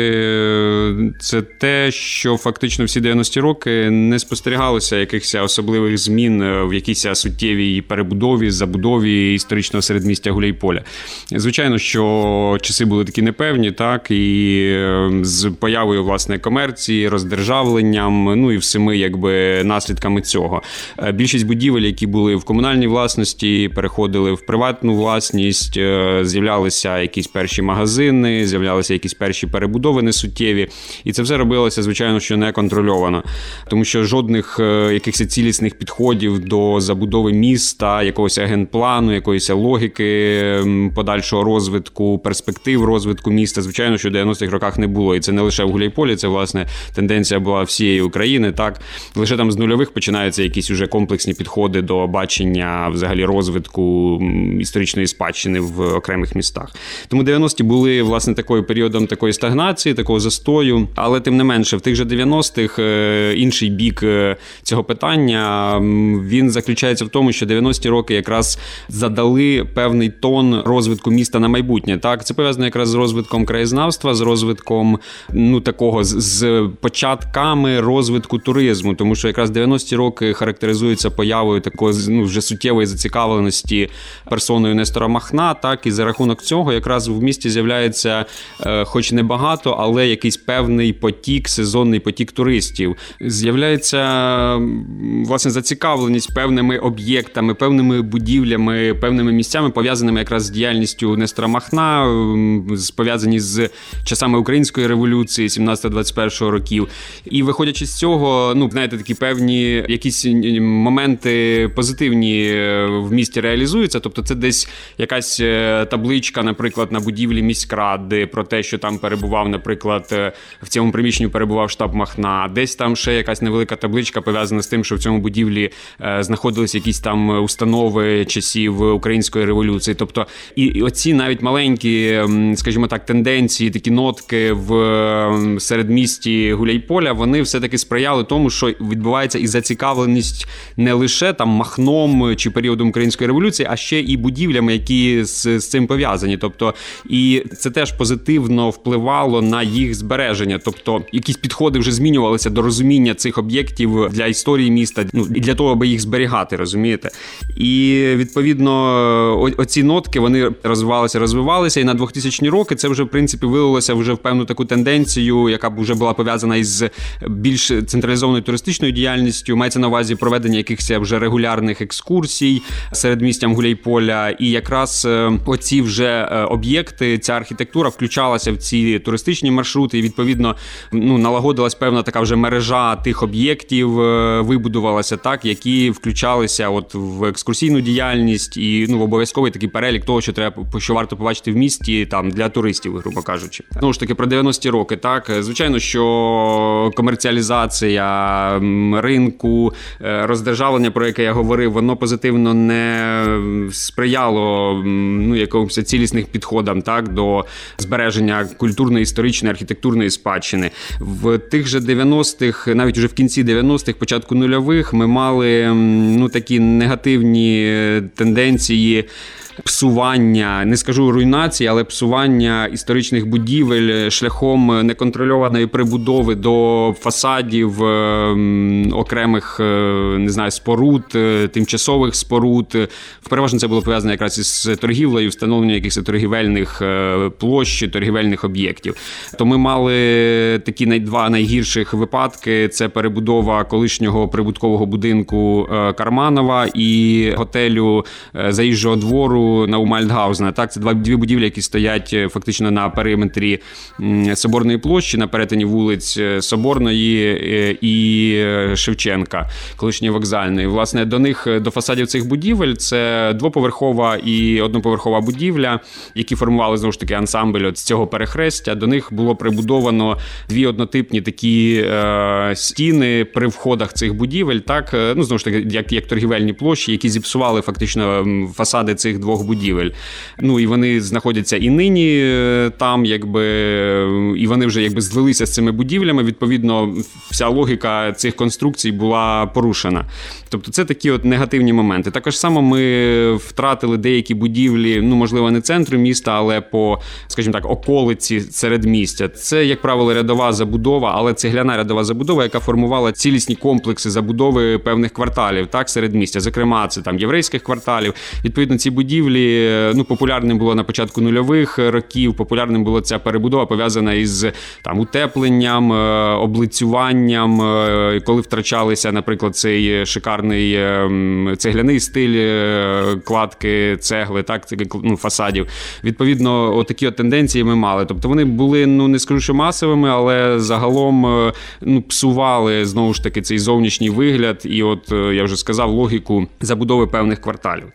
це те, що фактично всі 90-ті роки не спостерігалося якихось особливих змін в якійсь суттєвій перебудові, забудові історичного середмістя Гуляйполя. Звичайно, що часи були такі непевні, так і е, з появою власне комерції, роздержавленням, ну і всіми якби наслідками цього. Е, Більшість будівель, які були в комунальній власності, переходили в приватну власність, е, з'являлися якісь перші магазини, з'являлися якісь перші перебудови несуттєві. І це все робилося, звичайно, що не контрольовано, тому що жодних е, якихось цілісних підходів до забудови міста, якогось агентплану, якоїсь логіки подальшого розвитку, перспектив розвитку міста, звичайно, що в 90-х роках не було. І це не лише в Гуляйполі, це власне тенденція була всієї України. Так лише там з нульових починаються якісь уже комплексні підходи до бачення взагалі розвитку історичної спадщини в окремих містах. Тому 90-ті були власне такою періодом такої стагнації, такого застою. Але тим не менше, в тих же 90-х е, інший бік е, цього питання він заключається в тому, що 90-ті роки якраз задали певний тон розвитку міста на майбутнє. Так, це пов'язано якраз з розвитком краєзнавства, з розвитком ну такого з, початками розвитку туризму, тому що якраз 90-ті роки характеризуються появою такої ну, вже суттєвої зацікавленості персоною Нестора Махна. Так і за рахунок цього якраз в місті з'являється, хоч не багато, але якийсь певний потік, сезонний потік туристів. З'являється власне зацікавленість певними об'єктами, певними будівлями, певними місцями, пов'язаними якраз з діяльністю Нестора Махна, пов'язані з часами української революції 17-21 років. І виходячи з цього, ну знаєте, такі певні якісь моменти позитивні е, в місті реалізуються. Тобто, це десь якась е, табличка, наприклад, на будівлі міськради про те, що там перебував, наприклад, е, в цьому приміщенні перебував штаб Махна. Десь там ще якась невелика табличка пов'язана з тим, що в цьому будівлі е, знаходились якісь там установи часів української революції. Тобто, і, оці навіть маленькі, скажімо так, тенденції, такі нотки в середмісті Гуляйполя, вони все-таки сприяли тому, що відбувається і зацікавленість не лише там махном чи періодом української революції, а ще і будівлями, які з, з цим пов'язані. Тобто, і це теж позитивно впливало на їх збереження. Тобто, якісь підходи вже змінювалися до розуміння цих об'єктів для історії міста, ну і для того, аби їх зберігати, розумієте? І відповідно, оці нотки вони розвивалися, розвивалися, і на 2000 роки це вже в принципі вилилося вже в певну таку тенденцію, яка б вже була пов'язана із більш централізованою туристичною діяльністю. Мається на увазі проведення якихось вже регулярних екскурсій серед містям Гуляйполя. І якраз е, оці вже е, об'єкти, ця архітектура включалася в ці туристичні маршрути. І відповідно ну налагодилась певна така вже мережа тих об'єктів, е, вибудувалася так, які включалися от в екскурсійну діяльність і ну в обов'язковий такий перелік того, що треба що варто побачити в місті там для туристів, грубо кажучи. Знову ж таки про 90-ті роки. Так звичайно, що комерціалізація ринку, е, роздержавлення, про яке я говорив, воно позитивно не сприяло ну якомусь цілісних підходам так до збереження культурної, історичної, архітектурної спадщини. В тих же 90-х, навіть уже в кінці 90-х, початку нульових, ми мали ну такі негативні е, тенденції. Псування, не скажу руйнації, але псування історичних будівель шляхом неконтрольованої прибудови до фасадів е, окремих е, не знаю, споруд, е, тимчасових споруд. Переважно це було пов'язано якраз із торгівлею, встановленням якихось торгівельних площ, торгівельних об'єктів. То ми мали такі два найгірших випадки: це перебудова колишнього прибуткового будинку Карманова і готелю заїжджого двору собору Наумальдгаузена. Так, це два дві будівлі, які стоять фактично на периметрі Соборної площі, на перетині вулиць Соборної і Шевченка, колишньої вокзальної. Власне, до них до фасадів цих будівель це двоповерхова і одноповерхова будівля, які формували знову ж таки ансамбль з цього перехрестя. До них було прибудовано дві однотипні такі е, стіни при входах цих будівель. Так, е, ну знову ж таки, як як торгівельні площі, які зіпсували фактично фасади цих двох будівель. Ну і вони знаходяться і нині е, там, якби і вони вже якби злилися з цими будівлями. Відповідно, вся логіка цих конструкцій була порушена. Тобто, це такі от негативні моменти. Також само ми втратили деякі будівлі, ну можливо, не центру міста, але по, скажімо так, околиці середмістя. Це, як правило, рядова забудова, але цегляна рядова забудова, яка формувала цілісні комплекси забудови певних кварталів, так середмістя. Зокрема, це там єврейських кварталів. Відповідно, ці будівлі ну популярним було на початку нульових років. Популярним була ця перебудова пов'язана із там утепленням, е, облицюванням, е, коли втрачалися, наприклад, цей шикарний цегляний стиль е, кладки цегли, так ну, фасадів. Відповідно, отакі от тенденції ми мали. Тобто вони були, ну не скажу, що масовими, але загалом е, ну, псували знову ж таки цей зовнішній вигляд, і от е, я вже сказав логіку забудови певних кварталів.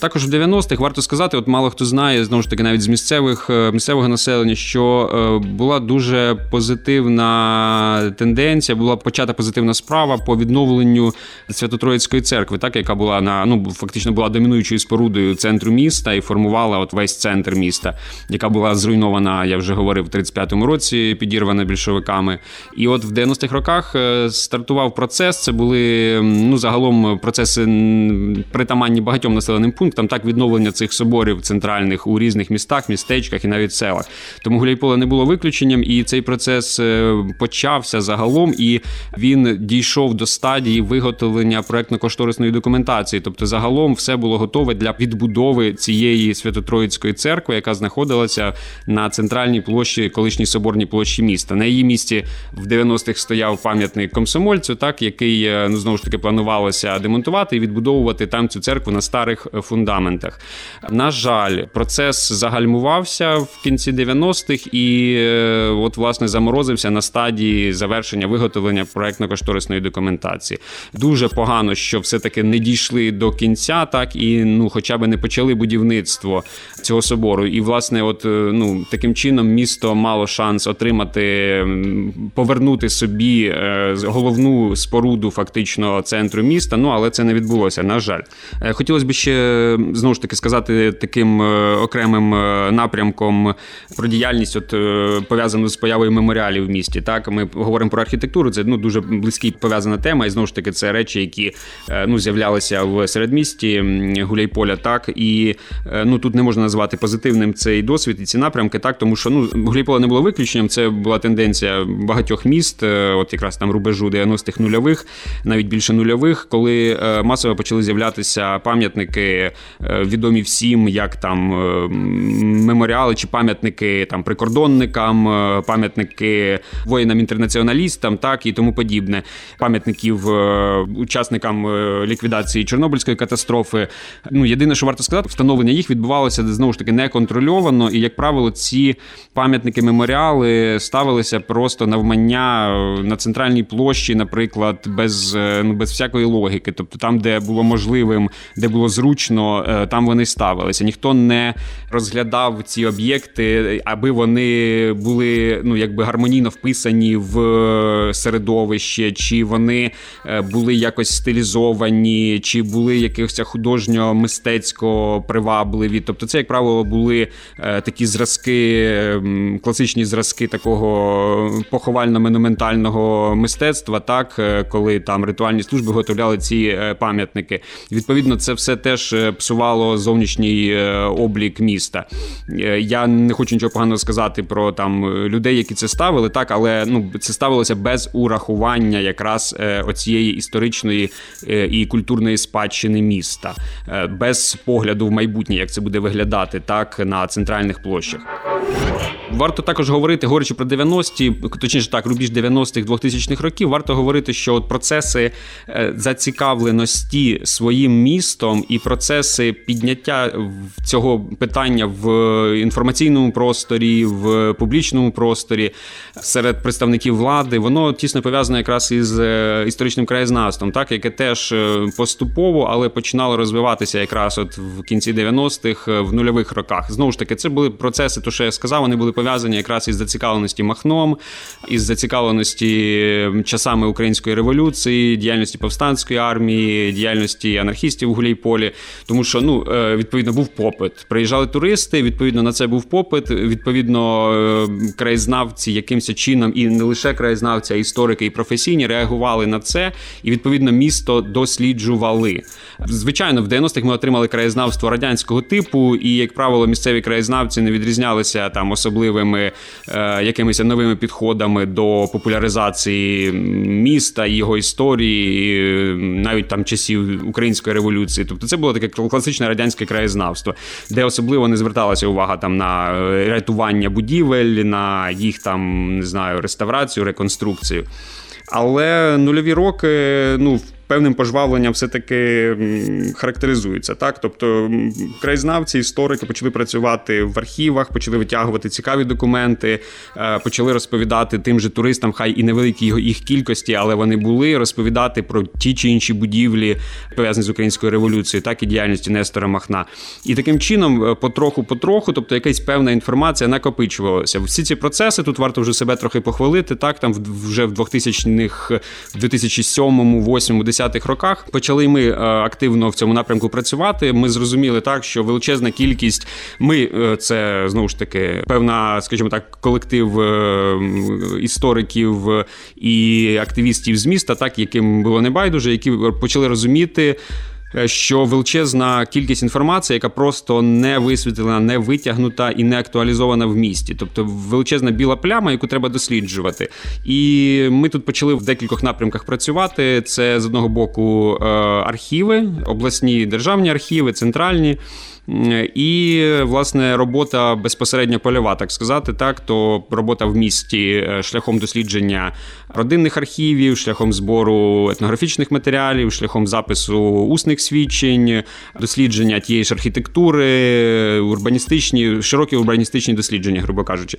Також в 90-х варто сказати, от мало хто знає, знову ж таки, навіть з місцевих місцевого населення, що була дуже позитивна тенденція, була почата позитивна справа по відновленню Свято-Троїцької церкви, так яка була на ну фактично була домінуючою спорудою центру міста і формувала от весь центр міста, яка була зруйнована, я вже говорив, в 35-му році, підірвана більшовиками. І от в 90-х роках е, стартував процес. Це були ну загалом процеси притаманні багатьом населеним пунктам, так відновлення цих соборів центральних у різних містах, містечках і навіть селах. Тому Гуляйполе не було виключенням, і цей процес е, почався загалом, і він дійшов до стадії виготовлення проектно-кошторисної документації. Тобто, загалом все було готове для відбудови цієї Свято-Троїцької церкви, яка знаходилася на центральній площі, колишній соборній площі міста. На її місці в 90-х стояв пам'ятник комсомольцю, так який е, ну знову ж таки планувалося демонтувати і відбудовувати там цю церкву на старих е, фундаментах. На жаль, процес загальмувався в кінці 90-х і, е, от, власне, заморозився на стадії завершення виготовлення проектно-кошторисної документації. Дуже погано, що все-таки не дійшли до кінця, так і ну, хоча б не почали будівництво цього собору. І, власне, от е, ну таким чином місто мало шанс отримати, повернути собі е, головну споруду фактично центру міста. Ну але це не відбулося. На жаль, хотілося б ще знову ж таки сказати таким окремим напрямком про діяльність, от пов'язану з появою меморіалів в місті. Так, ми говоримо про архітектуру. Це ну дуже близький пов'язана тема, і знову ж таки це речі, які ну з'являлися в середмісті Гуляйполя. Так і ну тут не можна назвати позитивним цей досвід і ці напрямки, так тому що ну Гуляйполе не було виключенням. Це була тенденція багатьох міст, е, от якраз там рубежу 90-х нульових, навіть більше нульових, коли е, масово почали з'являтися пам'ятники, е, відомі всім, як там меморіали чи пам'ятники там прикордонникам, пам'ятники воїнам-інтернаціоналістам, так і тому подібне. Пам'ятників учасникам ліквідації Чорнобильської катастрофи. Ну єдине, що варто сказати, встановлення їх відбувалося знову ж таки неконтрольовано, і як правило, ці пам'ятники меморіали ставилися просто навмання е, на центральній площі, наприклад, без е, ну без всякої логіки. Тобто, там, де було можливим, де було зручно, е, там вони ставилися. Ніхто не розглядав ці об'єкти, аби вони були ну якби гармонійно вписані в середовище, чи вони були якось стилізовані, чи були якихось художньо мистецько привабливі. Тобто, це як правило були такі зразки, класичні зразки такого поховально-монументального мистецтва, так е, коли там ритуальні служби готовляли ці е, пам'ятники. Відповідно, це все теж е, псувало зовнішній облік міста. Я не хочу нічого поганого сказати про там людей, які це ставили, так але ну це ставилося без урахування якраз оцієї історичної і культурної спадщини міста, без погляду в майбутнє, як це буде виглядати так на центральних площах. Варто також говорити, говорячи про 90-ті, точніше так, рубіж 90-х, 2000-х років, варто говорити, що от процеси е, зацікавленості своїм містом і процеси підняття цього питання в інформаційному просторі, в публічному просторі серед представників влади, воно тісно пов'язане якраз із е, історичним краєзнавством, так яке теж е, поступово, але починало розвиватися якраз от в кінці 90-х, в нульових роках. Знову ж таки, це були процеси, то що я сказав, вони були пов'язані якраз із зацікавленості Махном, із зацікавленості часами української революції, діяльності повстанської армії, діяльності анархістів у Гуляйполі. Тому що ну е, відповідно був попит. Приїжджали туристи. Відповідно на це був попит. Відповідно, е, краєзнавці якимось чином, і не лише краєзнавці, а історики і професійні реагували на це, і відповідно місто досліджували. Звичайно, в 90-х ми отримали краєзнавство радянського типу, і як правило, місцеві краєзнавці не відрізнялися там особливими е, якимись новими підходами до популяризації міста і його історії, навіть там часів української революції. Тобто, це було таке класичне радянське краєзнавство, де особливо не зверталася увага там на е, рятування будівель, на їх там не знаю реставрацію, реконструкцію. Але нульові роки, ну певним пожвавленням все-таки характеризується. Так, тобто краєзнавці, історики почали працювати в архівах, почали витягувати цікаві документи, е, почали розповідати тим же туристам, хай і невеликі їх кількості, але вони були розповідати про ті чи інші будівлі, пов'язані з українською революцією, так і діяльності Нестора Махна. І таким чином, е, потроху-потроху, тобто якась певна інформація накопичувалася. Всі ці процеси тут варто вже себе трохи похвалити. Так, там вже в 2000-х, в 2007, 2008, 10 70-х роках почали ми е, активно в цьому напрямку працювати. Ми зрозуміли так, що величезна кількість ми е, це знову ж таки певна, скажімо так, колектив е, істориків і активістів з міста, так яким було небайдуже, які почали розуміти. Е, що величезна кількість інформації, яка просто не висвітлена, не витягнута і не актуалізована в місті, тобто величезна біла пляма, яку треба досліджувати. І ми тут почали в декількох напрямках працювати. Це з одного боку е, архіви, обласні державні архіви, центральні. І власне робота безпосередньо польова, так сказати, так то робота в місті е, шляхом дослідження родинних архівів, шляхом збору етнографічних матеріалів, шляхом запису усних свідчень, дослідження тієї ж архітектури, урбаністичні, широкі урбаністичні дослідження, грубо кажучи.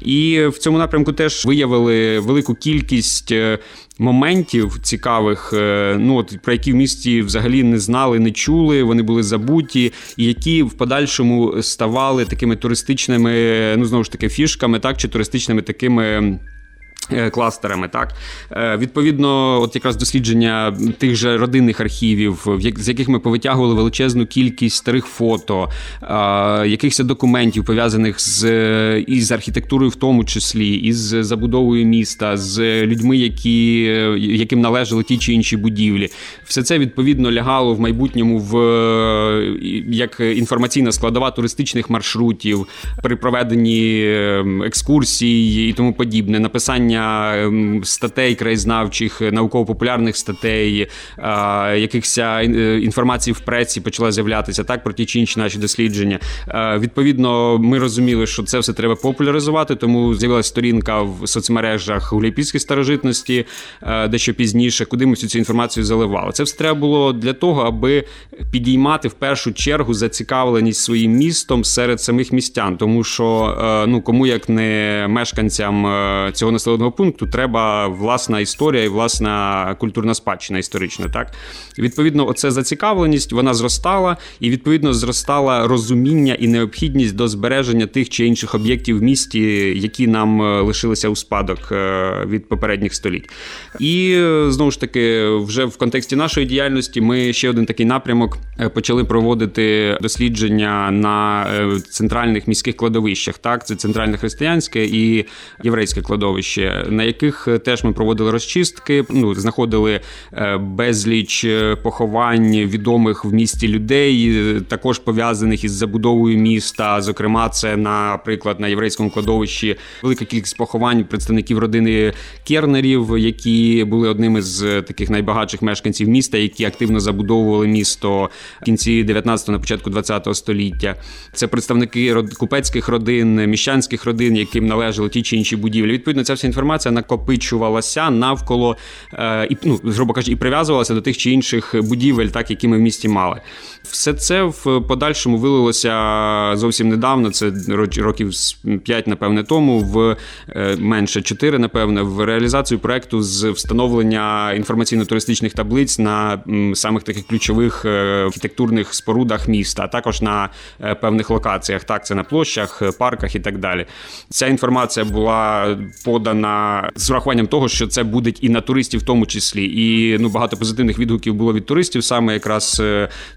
І в цьому напрямку теж виявили велику кількість е, моментів цікавих, е, ну от про які в місті взагалі не знали, не чули, вони були забуті, і які в подальшому ставали такими туристичними, ну знову ж таки, фішками, так чи туристичними такими. Е, кластерами, так? Е, відповідно, от якраз дослідження тих же родинних архівів, з яких ми повитягували величезну кількість старих фото, якихось документів пов'язаних з із архітектурою, в тому числі, із забудовою міста, з людьми, які, яким належали ті чи інші будівлі, все це відповідно лягало в майбутньому в як інформаційна складова туристичних маршрутів при проведенні ем, екскурсій і тому подібне, написання поширення ем, статей краєзнавчих, науково-популярних статей, якихось е, інформації в преці почала з'являтися так про ті чи інші наші дослідження. Відповідно, ми розуміли, що це все треба популяризувати, тому з'явилася сторінка в соцмережах Гуляйпільської старожитності, дещо пізніше, куди ми всю цю інформацію заливали. Це все треба було для того, аби підіймати в першу чергу зацікавленість своїм містом серед самих містян, тому що е, ну кому як не мешканцям е, цього населеного населеного пункту треба власна історія і власна культурна спадщина історична. Так відповідно, оце зацікавленість вона зростала, і відповідно зростала розуміння і необхідність до збереження тих чи інших об'єктів в місті, які нам е, лишилися у спадок е, від попередніх століть. І е, знову ж таки, вже в контексті нашої діяльності ми ще один такий напрямок почали проводити дослідження на центральних міських кладовищах. Так, це центральне християнське і єврейське кладовище. На яких теж ми проводили розчистки. Ну, знаходили безліч поховань відомих в місті людей, також пов'язаних із забудовою міста. Зокрема, це, наприклад, на єврейському кладовищі велика кількість поховань представників родини Кернерів, які були одними з таких найбагатших мешканців міста, які активно забудовували місто в кінці 19-го, на початку 20-го століття. Це представники купецьких родин, міщанських родин, яким належали ті чи інші будівлі. Відповідно, ця вся інформація накопичувалася навколо е, і ну, грубо кажучи, і прив'язувалася до тих чи інших будівель, так які ми в місті мали. Все це в подальшому вилилося зовсім недавно. Це років 5, напевне, тому в е, менше 4, напевне, в реалізацію проекту з встановлення інформаційно-туристичних таблиць на самих таких ключових е, архітектурних спорудах міста, а також на е, певних локаціях. Так, це на площах, парках і так далі. Ця інформація була подана з врахуванням того, що це буде і на туристів, в тому числі, і ну багато позитивних відгуків було від туристів, саме якраз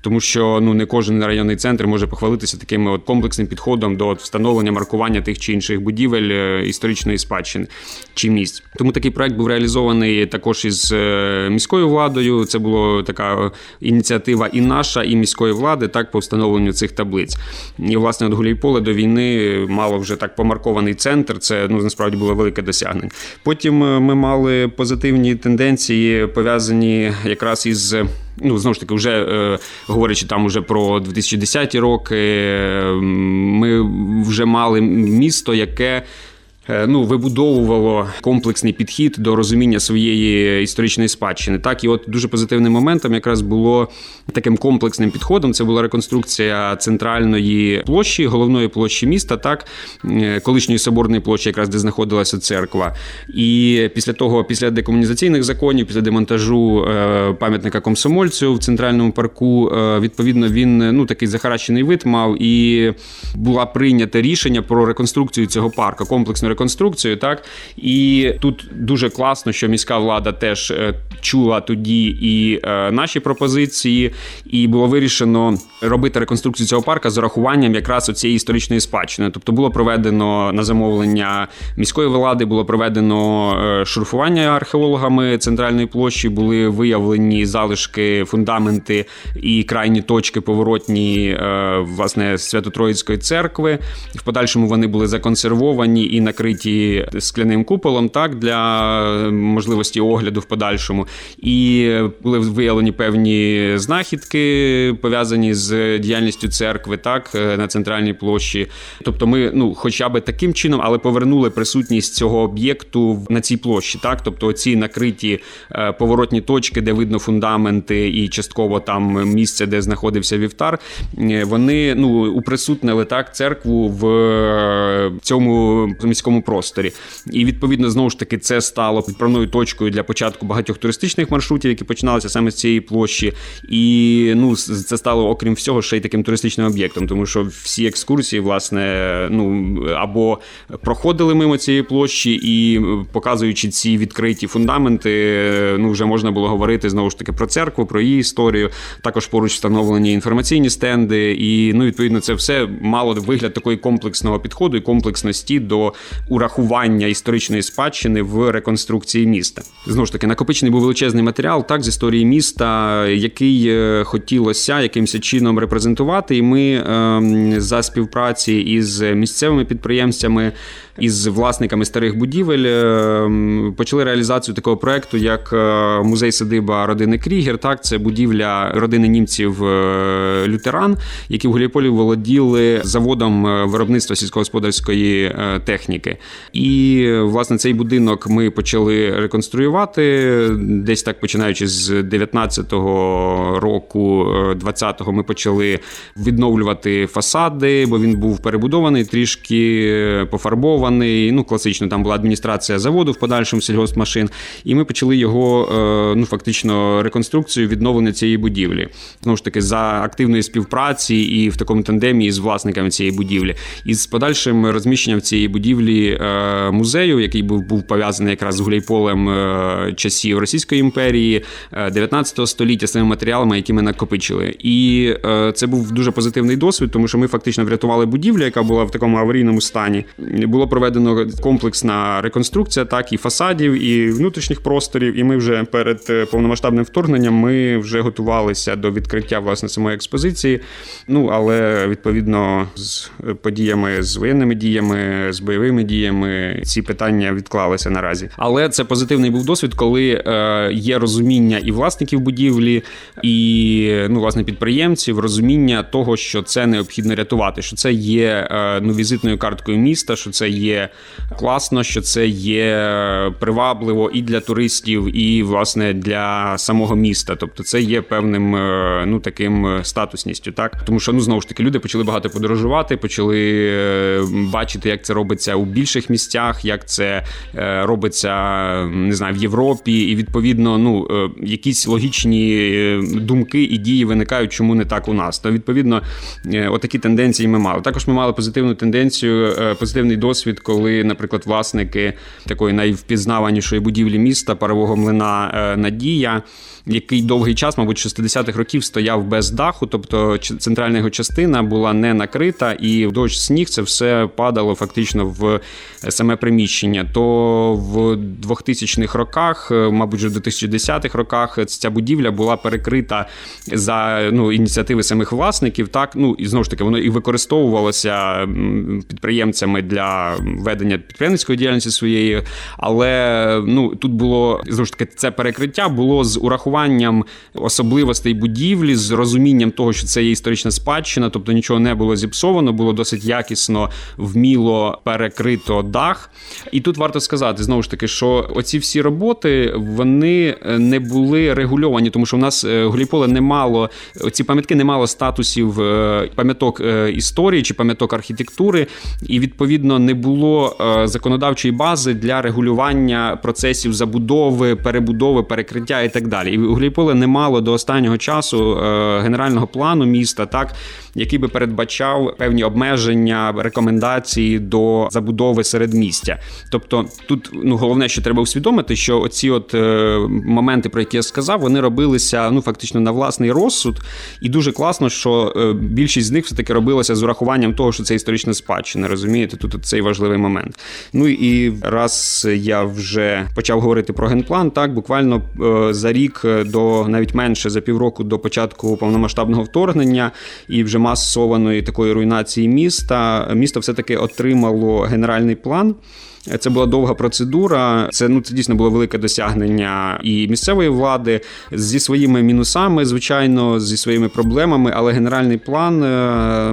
тому, що ну не кожен районний центр може похвалитися таким от комплексним підходом до встановлення маркування тих чи інших будівель історичної спадщини чи місць. Тому такий проект був реалізований також із е, міською владою. Це була така ініціатива і наша, і міської влади, так по встановленню цих таблиць. І власне от Гуляйполе до війни мало вже так помаркований центр. Це ну насправді було велике досягнення. Потім е, ми мали позитивні тенденції пов'язані якраз із. Ну, знову ж таки, вже е, говорячи там уже про 2010 роки, ми вже мали місто, яке Е, ну, вибудовувало комплексний підхід до розуміння своєї історичної спадщини. Так, і от дуже позитивним моментом якраз було таким комплексним підходом. Це була реконструкція центральної площі, головної площі міста, так е, колишньої соборної площі, якраз де знаходилася церква. І після того, після декомунізаційних законів, після демонтажу е, пам'ятника комсомольцю в центральному парку, відповідно, він ну такий захаращений вид мав, і була прийнято рішення про реконструкцію цього парку, комплексну реконструкцію. Так і тут дуже класно, що міська влада теж е, чула тоді і е, наші пропозиції, і було вирішено робити реконструкцію цього парка з урахуванням якраз цієї історичної спадщини. Тобто було проведено на замовлення міської влади, було проведено е, шурфування археологами центральної площі, були виявлені залишки, фундаменти і крайні точки поворотні власне Свято-Троїцької церкви. В подальшому вони були законсервовані і накриті накриті скляним куполом, так для можливості огляду в подальшому. І були виявлені певні знахідки, пов'язані з діяльністю церкви, так на центральній площі. Тобто, ми, ну, хоча б таким чином, але повернули присутність цього об'єкту на цій площі. Так, тобто ці накриті е, поворотні точки, де видно фундаменти, і частково там місце, де знаходився вівтар, е, вони ну уприсутнили так церкву в е, цьому міському громадському просторі. І відповідно знову ж таки це стало підправною точкою для початку багатьох туристичних маршрутів, які починалися саме з цієї площі. І ну це стало, окрім всього, ще й таким туристичним об'єктом, тому що всі екскурсії, власне, ну або проходили мимо цієї площі, і показуючи ці відкриті фундаменти, ну вже можна було говорити знову ж таки про церкву, про її історію. Також поруч встановлені інформаційні стенди, і ну відповідно це все мало вигляд такої комплексного підходу і комплексності до урахування історичної спадщини в реконструкції міста. Знову ж таки, накопичений був величезний матеріал так з історії міста, який е, хотілося якимось чином репрезентувати. І ми ем, за співпраці із місцевими підприємцями із власниками старих будівель ем, почали реалізацію такого проекту, як е, музей садиба родини Крігер. Так, це будівля родини німців е, Лютеран, які в Гуліполі володіли заводом виробництва сільськогосподарської техніки. І власне цей будинок ми почали реконструювати десь так, починаючи з 19-го року, 20-го ми почали відновлювати фасади, бо він був перебудований трішки пофарбований. Ну, класично, там була адміністрація заводу в подальшому сільгоспмашин, і ми почали його е, ну, фактично реконструкцію відновлення цієї будівлі. Знову ж таки, за активної співпраці і в такому тандемі з власниками цієї будівлі. І з подальшим розміщенням цієї будівлі будівлі музею, який був був пов'язаний якраз з гуляйполем часів Російської імперії, 19 століття з тими матеріалами, які ми накопичили. І це був дуже позитивний досвід, тому що ми фактично врятували будівлю, яка була в такому аварійному стані. Було проведено комплексна реконструкція, так і фасадів, і внутрішніх просторів. І ми вже перед повномасштабним вторгненням ми вже готувалися до відкриття власне самої експозиції. Ну але відповідно з подіями з воєнними діями, з бойовими діями ці питання відклалися наразі. Але це позитивний був досвід, коли е, є розуміння і власників будівлі, і ну власне підприємців, розуміння того, що це необхідно рятувати, що це є е, ну візитною карткою міста, що це є класно, що це є привабливо і для туристів, і власне для самого міста. Тобто, це є певним е, ну таким статусністю, так тому що ну знову ж таки люди почали багато подорожувати, почали е, бачити, як це робиться у більших місцях, як це е, робиться не знаю в Європі, і відповідно, ну якісь логічні думки і дії виникають, чому не так у нас. То відповідно, отакі тенденції ми мали. Також ми мали позитивну тенденцію, позитивний досвід, коли, наприклад, власники такої найвпізнаванішої будівлі міста парового млина Надія який довгий час, мабуть, 60-х років стояв без даху, тобто центральна його частина була не накрита, і дощ сніг це все падало фактично в саме приміщення. То в 2000-х роках, мабуть, вже в 2010-х роках, ця будівля була перекрита за ну, ініціативи самих власників. Так, ну і знову ж таки, воно і використовувалося підприємцями для ведення підприємницької діяльності своєї, але ну тут було знову ж таки це перекриття було з урахуванням урахуванням особливостей будівлі, з розумінням того, що це є історична спадщина, тобто нічого не було зіпсовано, було досить якісно, вміло перекрито дах. І тут варто сказати знову ж таки, що оці всі роботи вони е, не були регульовані, тому що в нас е, Гуліполе не мало ці пам'ятки не мало статусів е, пам'яток історії чи пам'яток архітектури, і відповідно не було законодавчої бази для регулювання процесів забудови, перебудови, перекриття і так далі. І Гуляйполе не мало до останнього часу е, генерального плану міста, так який би передбачав певні обмеження, рекомендації до забудови середмістя. Тобто, тут ну головне, що треба усвідомити, що оці от е, моменти, про які я сказав, вони робилися ну фактично на власний розсуд, і дуже класно, що е, більшість з них все таки робилася з урахуванням того, що це історична спадщина. Розумієте, тут цей важливий момент. Ну і раз я вже почав говорити про генплан, так буквально за рік до навіть менше за півроку до початку повномасштабного вторгнення і вже масованої такої руйнації міста, місто все таки отримало генеральний план. Це була довга процедура. Це ну це дійсно було велике досягнення і місцевої влади зі своїми мінусами, звичайно, зі своїми проблемами. Але генеральний план е,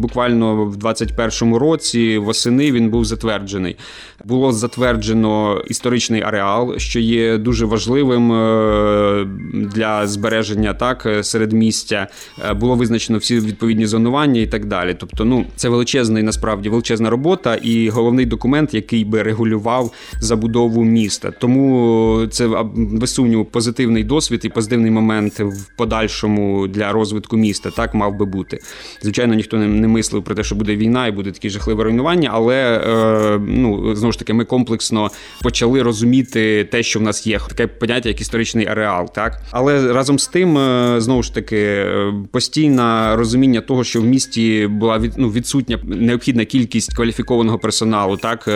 буквально в 21-му році восени він був затверджений. Було затверджено історичний ареал, що є дуже важливим е, для збереження так середмістя. Е, було визначено всі відповідні зонування і так далі. Тобто, ну це величезний насправді величезна робота і головний документ, який би регулював забудову міста. Тому це без сумніву позитивний досвід і позитивний момент в подальшому для розвитку міста. Так мав би бути. Звичайно, ніхто не, мислив про те, що буде війна і буде такі жахливе руйнування, але е, ну знову ж таки, ми комплексно почали розуміти те, що в нас є таке поняття, як історичний ареал. Так, але разом з тим, е, знову ж таки, е, постійне розуміння того, що в місті була від, ну, відсутня необхідна кількість кваліфікованого персоналу, так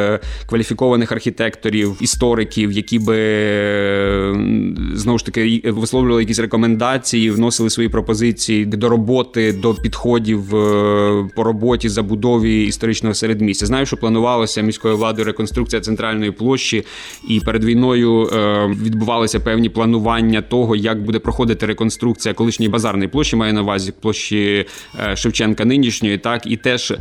кваліфікованих архітекторів, істориків, які би знову ж таки висловлювали якісь рекомендації, вносили свої пропозиції до роботи, до підходів е, по роботі забудові історичного середмістя. Знаю, що планувалося міською владою реконструкція центральної площі, і перед війною е, відбувалися певні планування того, як буде проходити реконструкція колишньої базарної площі, маю на увазі площі е, Шевченка нинішньої, так і теж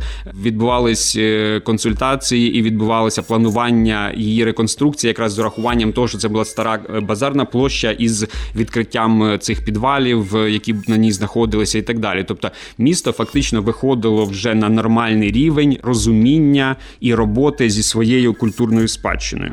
відбувались консультації і відбувалося планування її реконструкції, якраз з урахуванням того, що це була стара е, базарна площа із відкриттям е, цих підвалів, е, які на ній знаходилися, і так далі. Тобто, місто фактично виходило вже на нормальний рівень розуміння і роботи зі своєю культурною спадщиною.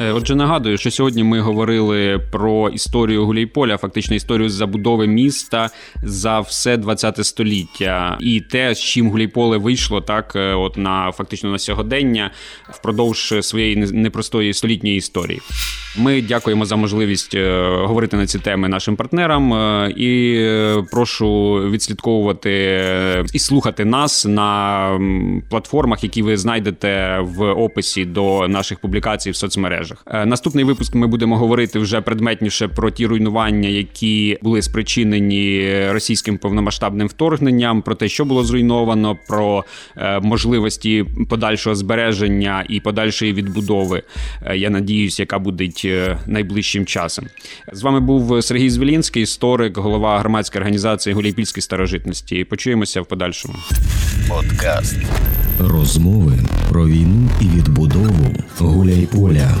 Е, Отже, нагадую, що сьогодні ми говорили про історію Гуляйполя, фактично історію забудови міста за все 20 століття, і те, з чим Гуляйполе вийшло так, е, от на фактично на сьогодення впродовж своєї непростої столітньої історії. Ми дякуємо за можливість е, говорити на ці теми нашим партнерам і прошу відслідковувати і слухати нас на платформах, які ви знайдете в описі до наших публікацій в соцмережах. Е, Наступний випуск ми будемо говорити вже предметніше про ті руйнування, які були спричинені російським повномасштабним вторгненням, про те, що було зруйновано, про е, можливості подальшого збереження і подальшої відбудови. Е, Я надіюсь, яка буде найближчим часом. З вами був Сергій Звілінський, історик, голова громадської організації Гуляйпільські старожитності. Почуємося в подальшому. Подкаст. Розмови про війну і відбудову Гуляйполя.